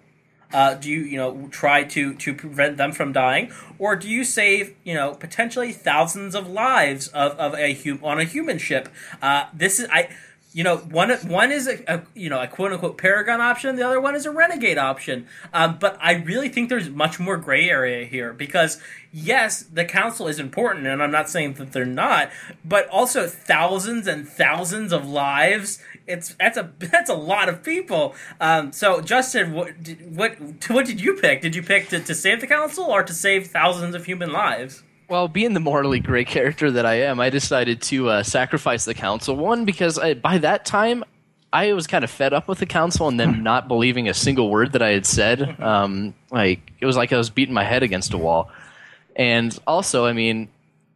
Uh, do you you know try to to prevent them from dying, or do you save you know potentially thousands of lives of, of a hum- on a human ship? Uh, this is I you know one one is a, a, you know a quote unquote paragon option the other one is a renegade option um, but i really think there's much more gray area here because yes the council is important and i'm not saying that they're not but also thousands and thousands of lives it's that's a [LAUGHS] that's a lot of people um, so justin what what [LAUGHS] what did you pick did you pick to, to save the council or to save thousands of human lives well, being the morally gray character that I am, I decided to uh, sacrifice the council. One, because I, by that time, I was kind of fed up with the council and them not believing a single word that I had said. Um, like it was like I was beating my head against a wall. And also, I mean,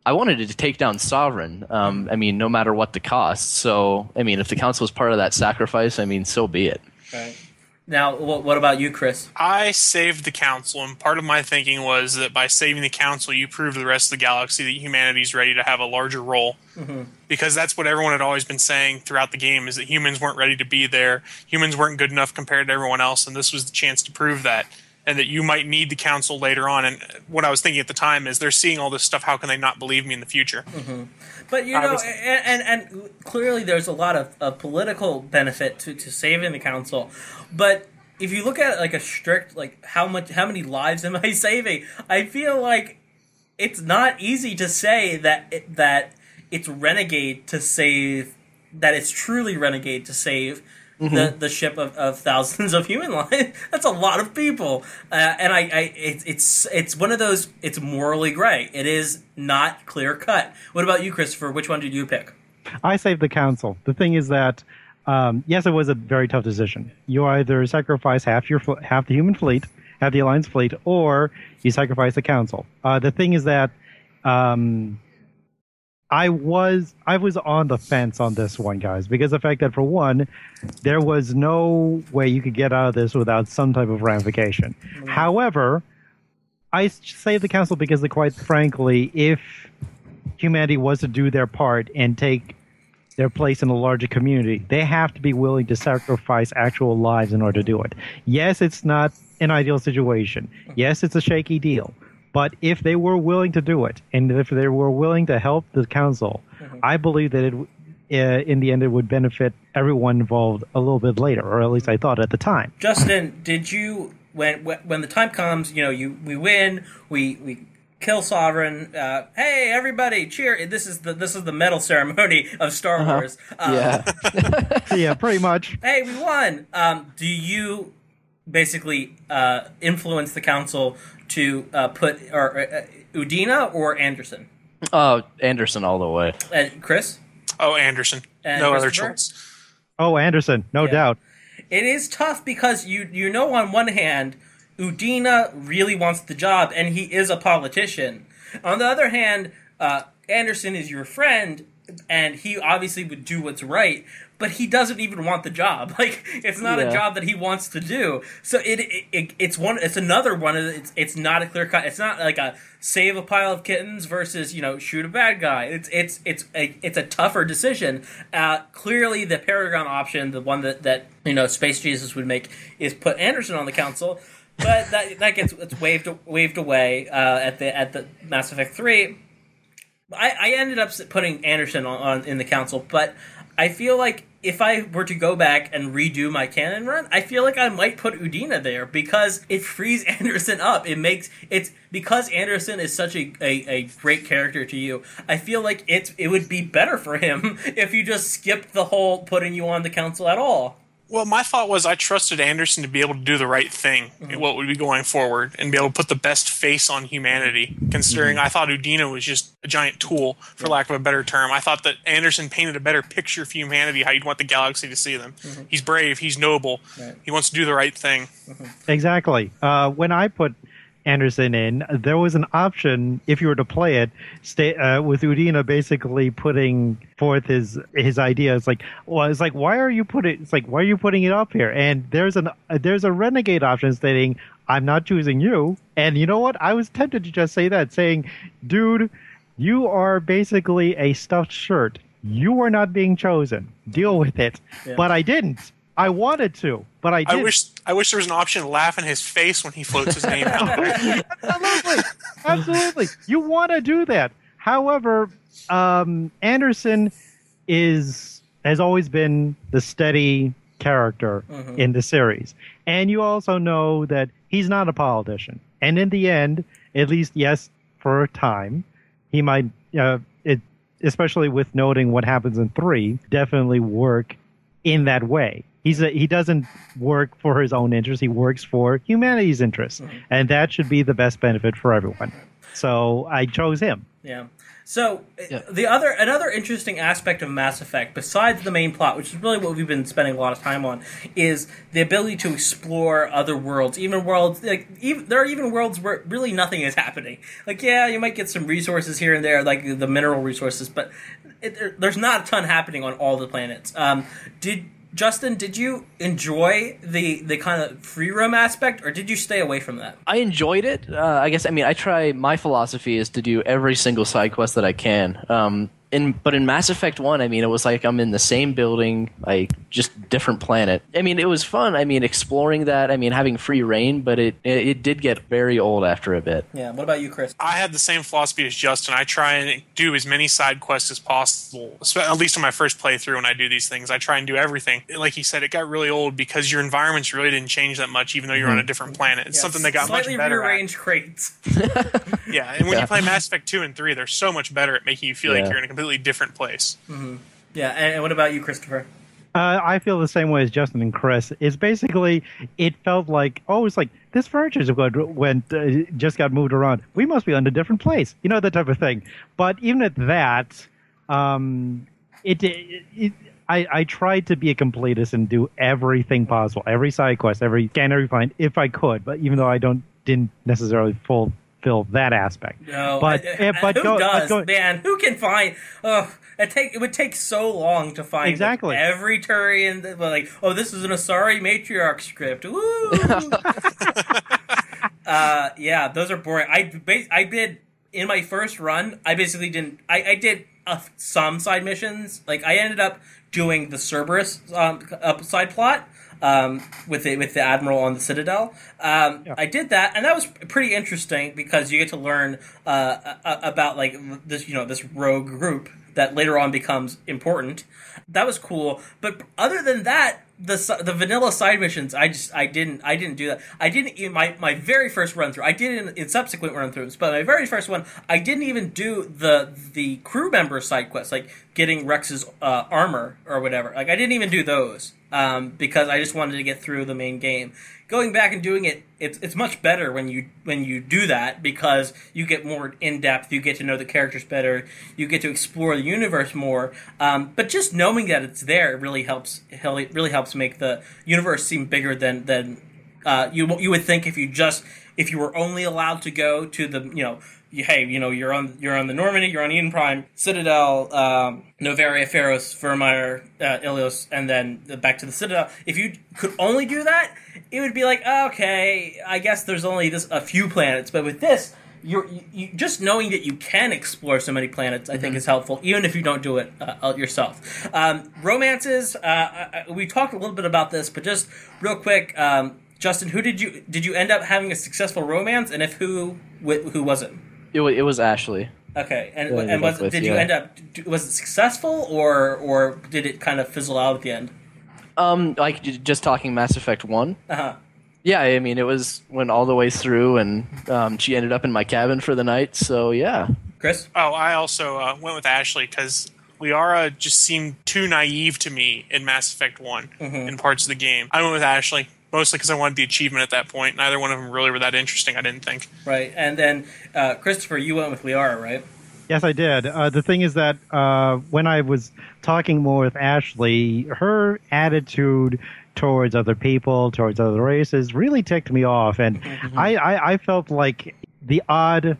I wanted to take down Sovereign. Um, I mean, no matter what the cost. So, I mean, if the council was part of that sacrifice, I mean, so be it. Right. Now, what about you, Chris? I saved the council, and part of my thinking was that by saving the council, you prove to the rest of the galaxy that humanity's ready to have a larger role. Mm-hmm. Because that's what everyone had always been saying throughout the game: is that humans weren't ready to be there, humans weren't good enough compared to everyone else, and this was the chance to prove that. And that you might need the council later on. And what I was thinking at the time is they're seeing all this stuff. How can they not believe me in the future? Mm-hmm. But you know, was, and, and, and clearly there's a lot of, of political benefit to, to saving the council. But if you look at it like a strict like how much how many lives am I [LAUGHS] saving? I feel like it's not easy to say that it, that it's renegade to save that it's truly renegade to save mm-hmm. the, the ship of, of thousands of human [LAUGHS] lives. That's a lot of people, uh, and I, I it, it's it's one of those. It's morally gray. It is not clear cut. What about you, Christopher? Which one did you pick? I saved the council. The thing is that um, yes, it was a very tough decision. You either sacrifice half your half the human fleet, half the alliance fleet, or you sacrifice the council. Uh, the thing is that um, I was I was on the fence on this one, guys, because the fact that for one, there was no way you could get out of this without some type of ramification. Mm-hmm. However, I say the council because, quite frankly, if humanity was to do their part and take their place in a larger community, they have to be willing to sacrifice actual lives in order to do it. Yes, it's not an ideal situation. Yes, it's a shaky deal. But if they were willing to do it, and if they were willing to help the council, mm-hmm. I believe that it, uh, in the end, it would benefit everyone involved a little bit later, or at least I thought at the time. Justin, did you when when the time comes, you know, you we win, we we kill sovereign. Uh, hey, everybody, cheer! This is the this is the medal ceremony of Star uh-huh. Wars. Um, yeah, [LAUGHS] yeah, pretty much. Hey, we won. Um, do you basically uh, influence the council to uh, put or uh, Udina or Anderson? Oh, Anderson all the way. And Chris? Oh, Anderson. And no other choice. Oh, Anderson, no yeah. doubt. It is tough because you you know on one hand Udina really wants the job, and he is a politician. On the other hand, uh, Anderson is your friend, and he obviously would do what's right, but he doesn't even want the job. [LAUGHS] Like it's not yeah. a job that he wants to do. So it, it, it it's one it's another one. It's it's not a clear cut. It's not like a save a pile of kittens versus you know shoot a bad guy. It's it's it's a it's a tougher decision. Uh, clearly, the Paragon option, the one that that you know Space Jesus would make, is put Anderson on the council but that that gets it's waved waved away uh, at the at the Mass Effect three. I, I ended up putting Anderson on, on, in the council, but I feel like if I were to go back and redo my canon run, I feel like I might put Udina there because it frees [LAUGHS] Anderson up. It makes it's because Anderson is such a, a, a great character to you. I feel like it's it would be better for him [LAUGHS] if you just skipped the whole putting you on the council at all. Well, my thought was I trusted Anderson to be able to do the right thing mm-hmm. what would be going forward and be able to put the best face on humanity. Considering mm-hmm. I thought Udina was just a giant tool, for yeah. lack of a better term. I thought that Anderson painted a better picture for humanity, how you'd want the galaxy to see them. Mm-hmm. He's brave, he's noble, right. he wants to do the right thing. Mm-hmm. Exactly. Uh, when I put Anderson in, there was an option if you were to play it, stay, uh, with Udina basically putting forth his his idea. It's like, well, it's like, why are you putting? It's like, why are you putting it up here? And there's an uh, there's a renegade option stating, I'm not choosing you. And you know what? I was tempted to just say that, saying, dude, you are basically a stuffed shirt. You are not being chosen. Deal with it. Yeah. But I didn't. I wanted to, but I I didn't. wish I wish there was an option to laugh in his face when he floats his name out [LAUGHS] absolutely, absolutely. You want to do that. However, um, Anderson is has always been the steady character in the series, and you also know that he's not a politician. And in the end, at least, yes, for a time, he might. Uh, it, especially with noting what happens in three, definitely work in that way. He's a, he doesn't work for his own interests. He works for humanity's interests, and that should be the best benefit for everyone. So I chose him. Yeah. So uh, Yeah. the other another interesting aspect of Mass Effect, besides the main plot, which is really what we've been spending a lot of time on, is the ability to explore other worlds, even worlds like even there are even worlds where really nothing is happening. Like yeah, you might get some resources here and there, like the mineral resources, but it, there, there's not a ton happening on all the planets. Um, did Justin, did you enjoy the the kind of free roam aspect, or did you stay away from that? I enjoyed it. Uh, I guess I mean I try. My philosophy is to do every single side quest that I can. Um, in but in Mass Effect One, I mean, it was like I'm in the same building, like just different planet. I mean, it was fun. I mean, exploring that. I mean, having free reign, but it it, it did get very old after a bit. Yeah. What about you, Chris? I had the same philosophy as Justin. I try and do as many side quests as possible, at least on my first playthrough when I do these things. I try and do everything. Like he said, it got really old because your environments really didn't change that much, even though you're on a mm-hmm. different planet. It's Yeah, something that got much slightly better. At. rearranged crates. [LAUGHS] Yeah, and when Yeah. you play Mass Effect 2 and 3, they're so much better at making you feel like you're in a completely different place. Yeah, and, and what about you, Christopher? Uh, I feel the same way as Justin and Chris. It's basically it felt like oh, it's like this furniture went uh, just got moved around. We must be on a different place, you know that type of thing. But even at that, um, it, it, it I, I tried to be a completist and do everything possible, every side quest, every scan, every find, if I could. But even though I don't didn't necessarily fulfill that aspect. No, but [LAUGHS] uh, eh, but who go, does, but go, man? Who can find? Oh, it take it would take so long to find Exactly. every Turian. that- Like, oh, this is an Asari matriarch script. Woo! [LAUGHS] uh, yeah, those are boring. I I did in my first run. I basically didn't. I, I did uh, some side missions. Like, I ended up doing the Cerberus um, side plot. Um, with the with the admiral on the citadel, um, I did that, and that was pretty interesting because you get to learn uh, about like this you know this rogue group that later on becomes important. That was cool, but other than that, the the vanilla side missions, I just I didn't I didn't do that. I didn't in my my very first run through. I did in, in subsequent run throughs, but my very first one, I didn't even do the the crew member side quests, like getting Wrex's uh, armor or whatever. Like I didn't even do those um, because I just wanted to get through the main game. Going back and doing it, it's it's much better when you when you do that because you get more in depth. You get to know the characters better. You get to explore the universe more. Um, but just knowing that it's there really helps. Really helps make the universe seem bigger than than uh, you you would think if you just if you were only allowed to go to the you know hey you know you're on you're on the Normandy you're on Eden Prime Citadel um, Noveria Feros Virmire uh, Ilos and then back to the Citadel if you could only do that it would be like okay I guess there's only this a few planets but with this you're you, you, just knowing that you can explore so many planets, I think, is helpful, even if you don't do it uh, out yourself. Um, romances, uh, we talked a little bit about this, but just real quick, um, Justin, who did you did you end up having a successful romance, and if who wh- who was it? It, wa- it was Ashley. Okay, and Who and was with, did you yeah. end up was it successful or or did it kind of fizzle out at the end? Um, like just talking Mass Effect One. Uh huh. Yeah, I mean, it was went all the way through, and um, she ended up in my cabin for the night. So yeah, Chris. Oh, I also uh, went with Ashley because Liara just seemed too naive to me in Mass Effect One in parts of the game. I went with Ashley mostly because I wanted the achievement at that point. Neither one of them really were that interesting. I didn't think. Right, and then uh, Christopher, you went with Liara, right? Yes, I did. Uh, the thing is that uh, when I was talking more with Ashley, her attitude towards other people, towards other races, really ticked me off, and Mm-hmm. I, I, I felt like the odd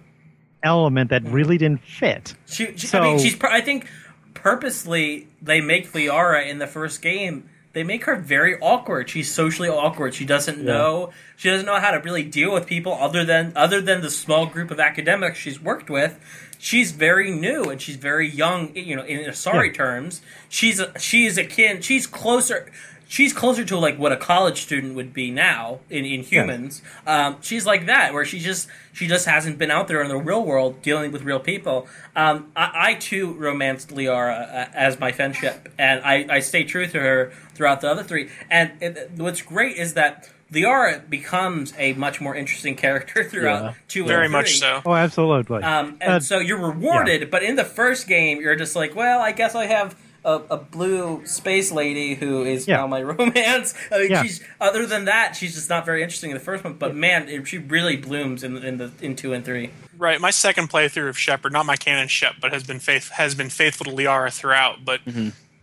element that really didn't fit. She, she, I mean, she's. I think purposely they make Liara in the first game. They make her very awkward. She's socially awkward. She doesn't know. She doesn't know how to really deal with people other than other than the small group of academics she's worked with. She's very new and she's very young. You know, in Asari Yeah. terms, she's a, she's akin. She's closer. She's closer to like what a college student would be now in, in humans. Um, she's like that, where she just she just hasn't been out there in the real world dealing with real people. Um, I, I too romanced Liara uh, as my friendship, and I, I stay true to her throughout the other three. And it, what's great is that Liara becomes a much more interesting character [LAUGHS] throughout Yeah. two Very and much so. Oh, absolutely. Um, and Uh, so you're rewarded, but in the first game, you're just like, well, I guess I have a, a blue space lady who is Yeah. now my [LAUGHS] romance. I mean, Yeah. she's other than that, she's just not very interesting in the first one. But man, it, she really blooms in, in the in two and three. Right, my second playthrough of Shepard, not my canon Shep, but has been faith has been faithful to Liara throughout. But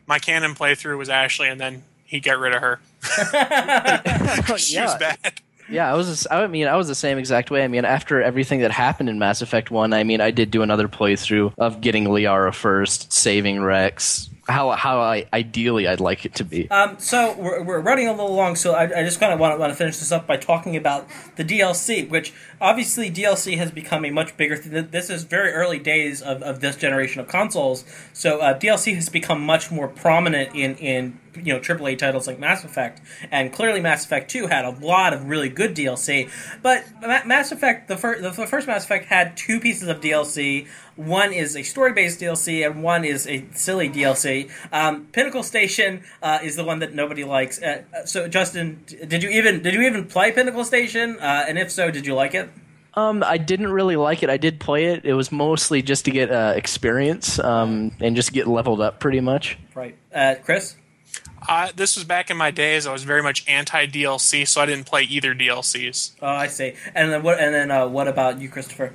my canon playthrough was Ashley, and then he got rid of her. [LAUGHS] she was yeah. bad. Yeah, I was. just- I mean, I was the same exact way. I mean, after everything that happened in Mass Effect One, I mean, I did do another playthrough of getting Liara first, saving Wrex. How how I ideally I'd like it to be. Um, so we're, we're running a little long, so I, I just kind of want to want to finish this up by talking about the DLC, which obviously DLC has become a much bigger thing. This is very early days of, of this generation of consoles, so uh, DLC has become much more prominent in in you know AAA titles like Mass Effect, and clearly Mass Effect Two had a lot of really good DLC, but Ma- Mass Effect the first the first Mass Effect had two pieces of DLC. One is a story-based DLC, and one is a silly DLC. Um, Pinnacle Station uh, is the one that nobody likes. Uh, so, Justin, did you even did you even play Pinnacle Station? Uh, and if so, did you like it? Um, I didn't really like it. I did play it. It was mostly just to get uh, experience um, and just get leveled up, pretty much. Right, uh, Chris. Uh, this was back in my days. I was very much anti DLC, so I didn't play either DLCs. Oh, I see. And then what? And then uh, what about you, Christopher?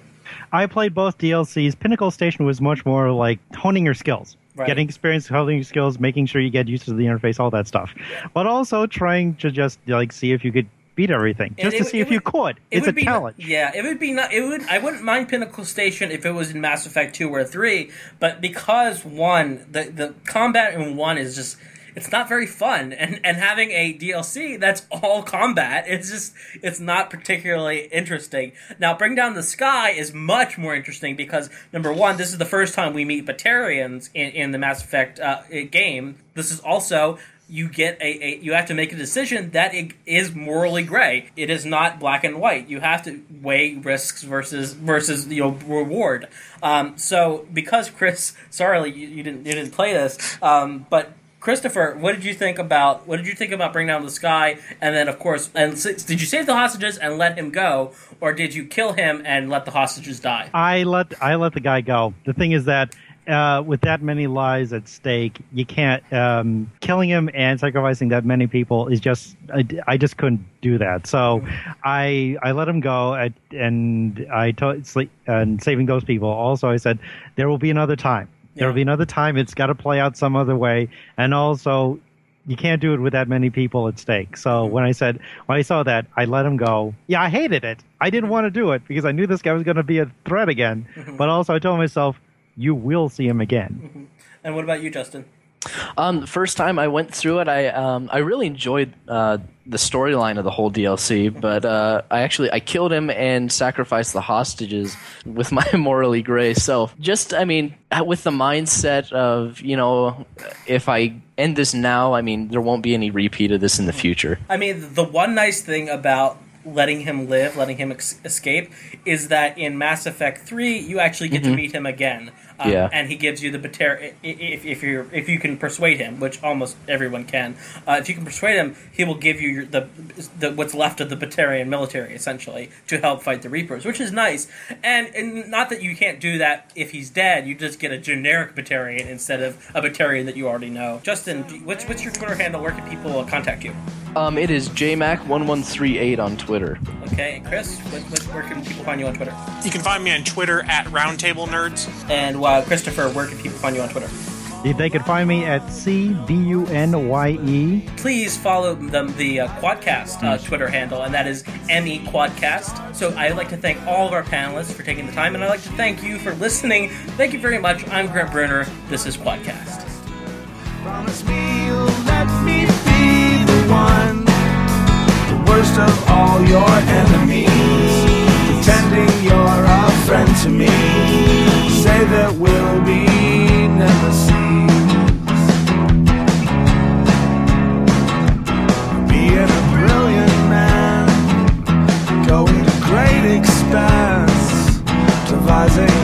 I played both DLCs. Pinnacle Station was much more like honing your skills, Right. getting experience, honing your skills, making sure you get used to the interface, all that stuff. But also trying to just like see if you could beat everything, just it to see if you would- could. It It's would a be, challenge. Yeah, it would be not. It would. I wouldn't mind Pinnacle Station if it was in Mass Effect two or three, but because one, the the combat in one is just. It's not very fun, and and having a DLC that's all combat, it's just it's not particularly interesting. Now, Bring Down the Sky is much more interesting because number one, this is the first time we meet Batarians in, in the Mass Effect uh, game. This is also you get a, a you have to make a decision that it is morally gray. It is not black and white. You have to weigh risks versus versus you know reward. Um, so because Chris, [LAUGHS] sorry you, you didn't you didn't play this, um, but Christopher, what did you think about what did you think about Bring Down the Sky? And then of course, and did you save the hostages and let him go, or did you kill him and let the hostages die? I let I let the guy go. The thing is that uh, with that many lives at stake, you can't um, killing him and sacrificing that many people is just I, I just couldn't do that. So I I let him go at, and I told and saving those people. Also, I said there will be another time. There will be another time. It's got to play out some other way, and also. You can't do it with that many people at stake. So when I said when I saw that, I let him go. Yeah, I hated it. I didn't want to do it because I knew this guy was going to be a threat again. But also, I told myself, you will see him again. And what about you, Justin? Um, the first time I went through it, I um, I really enjoyed uh, the storyline of the whole DLC, but uh, I actually I killed him and sacrificed the hostages with my [LAUGHS] morally gray self. Just I mean, uh, with the mindset of you know, if I end this now, I mean, there won't be any repeat of this in the future. I mean, the one nice thing about letting him live, letting him ex- escape, is that in Mass Effect Three, you actually get to mm-hmm. meet him again. Um, Yeah. and he gives you the Bater- i- i- if, if you if you can persuade him, which almost everyone can. Uh, if you can persuade him, he will give you your, the, the what's left of the Batarian military essentially to help fight the Reapers, which is nice. And, and not that you can't do that if he's dead, you just get a generic Batarian instead of a Batarian that you already know. Justin, do- what's what's your Twitter handle? Where can people uh, contact you? Um, it is jmac1138 on Twitter. Twitter. Okay, Chris, what, what, where can people find you on Twitter? You can find me on Twitter at Roundtable Nerds. And uh, Christopher, where can people find you on Twitter? If they can find me at C B U N Y E. Please follow the, the uh, Quadcast uh, Twitter handle, and that is ME Quadcast. So I'd like to thank all of our panelists for taking the time, and I'd like to thank you for listening. Thank you very much. I'm Grant Bruner. This is Quadcast. Promise me you'll let me be the one, the worst of all your enemies. Pretending you're a friend to me say that we'll be never seen. Being a brilliant man, going to great expense, devising.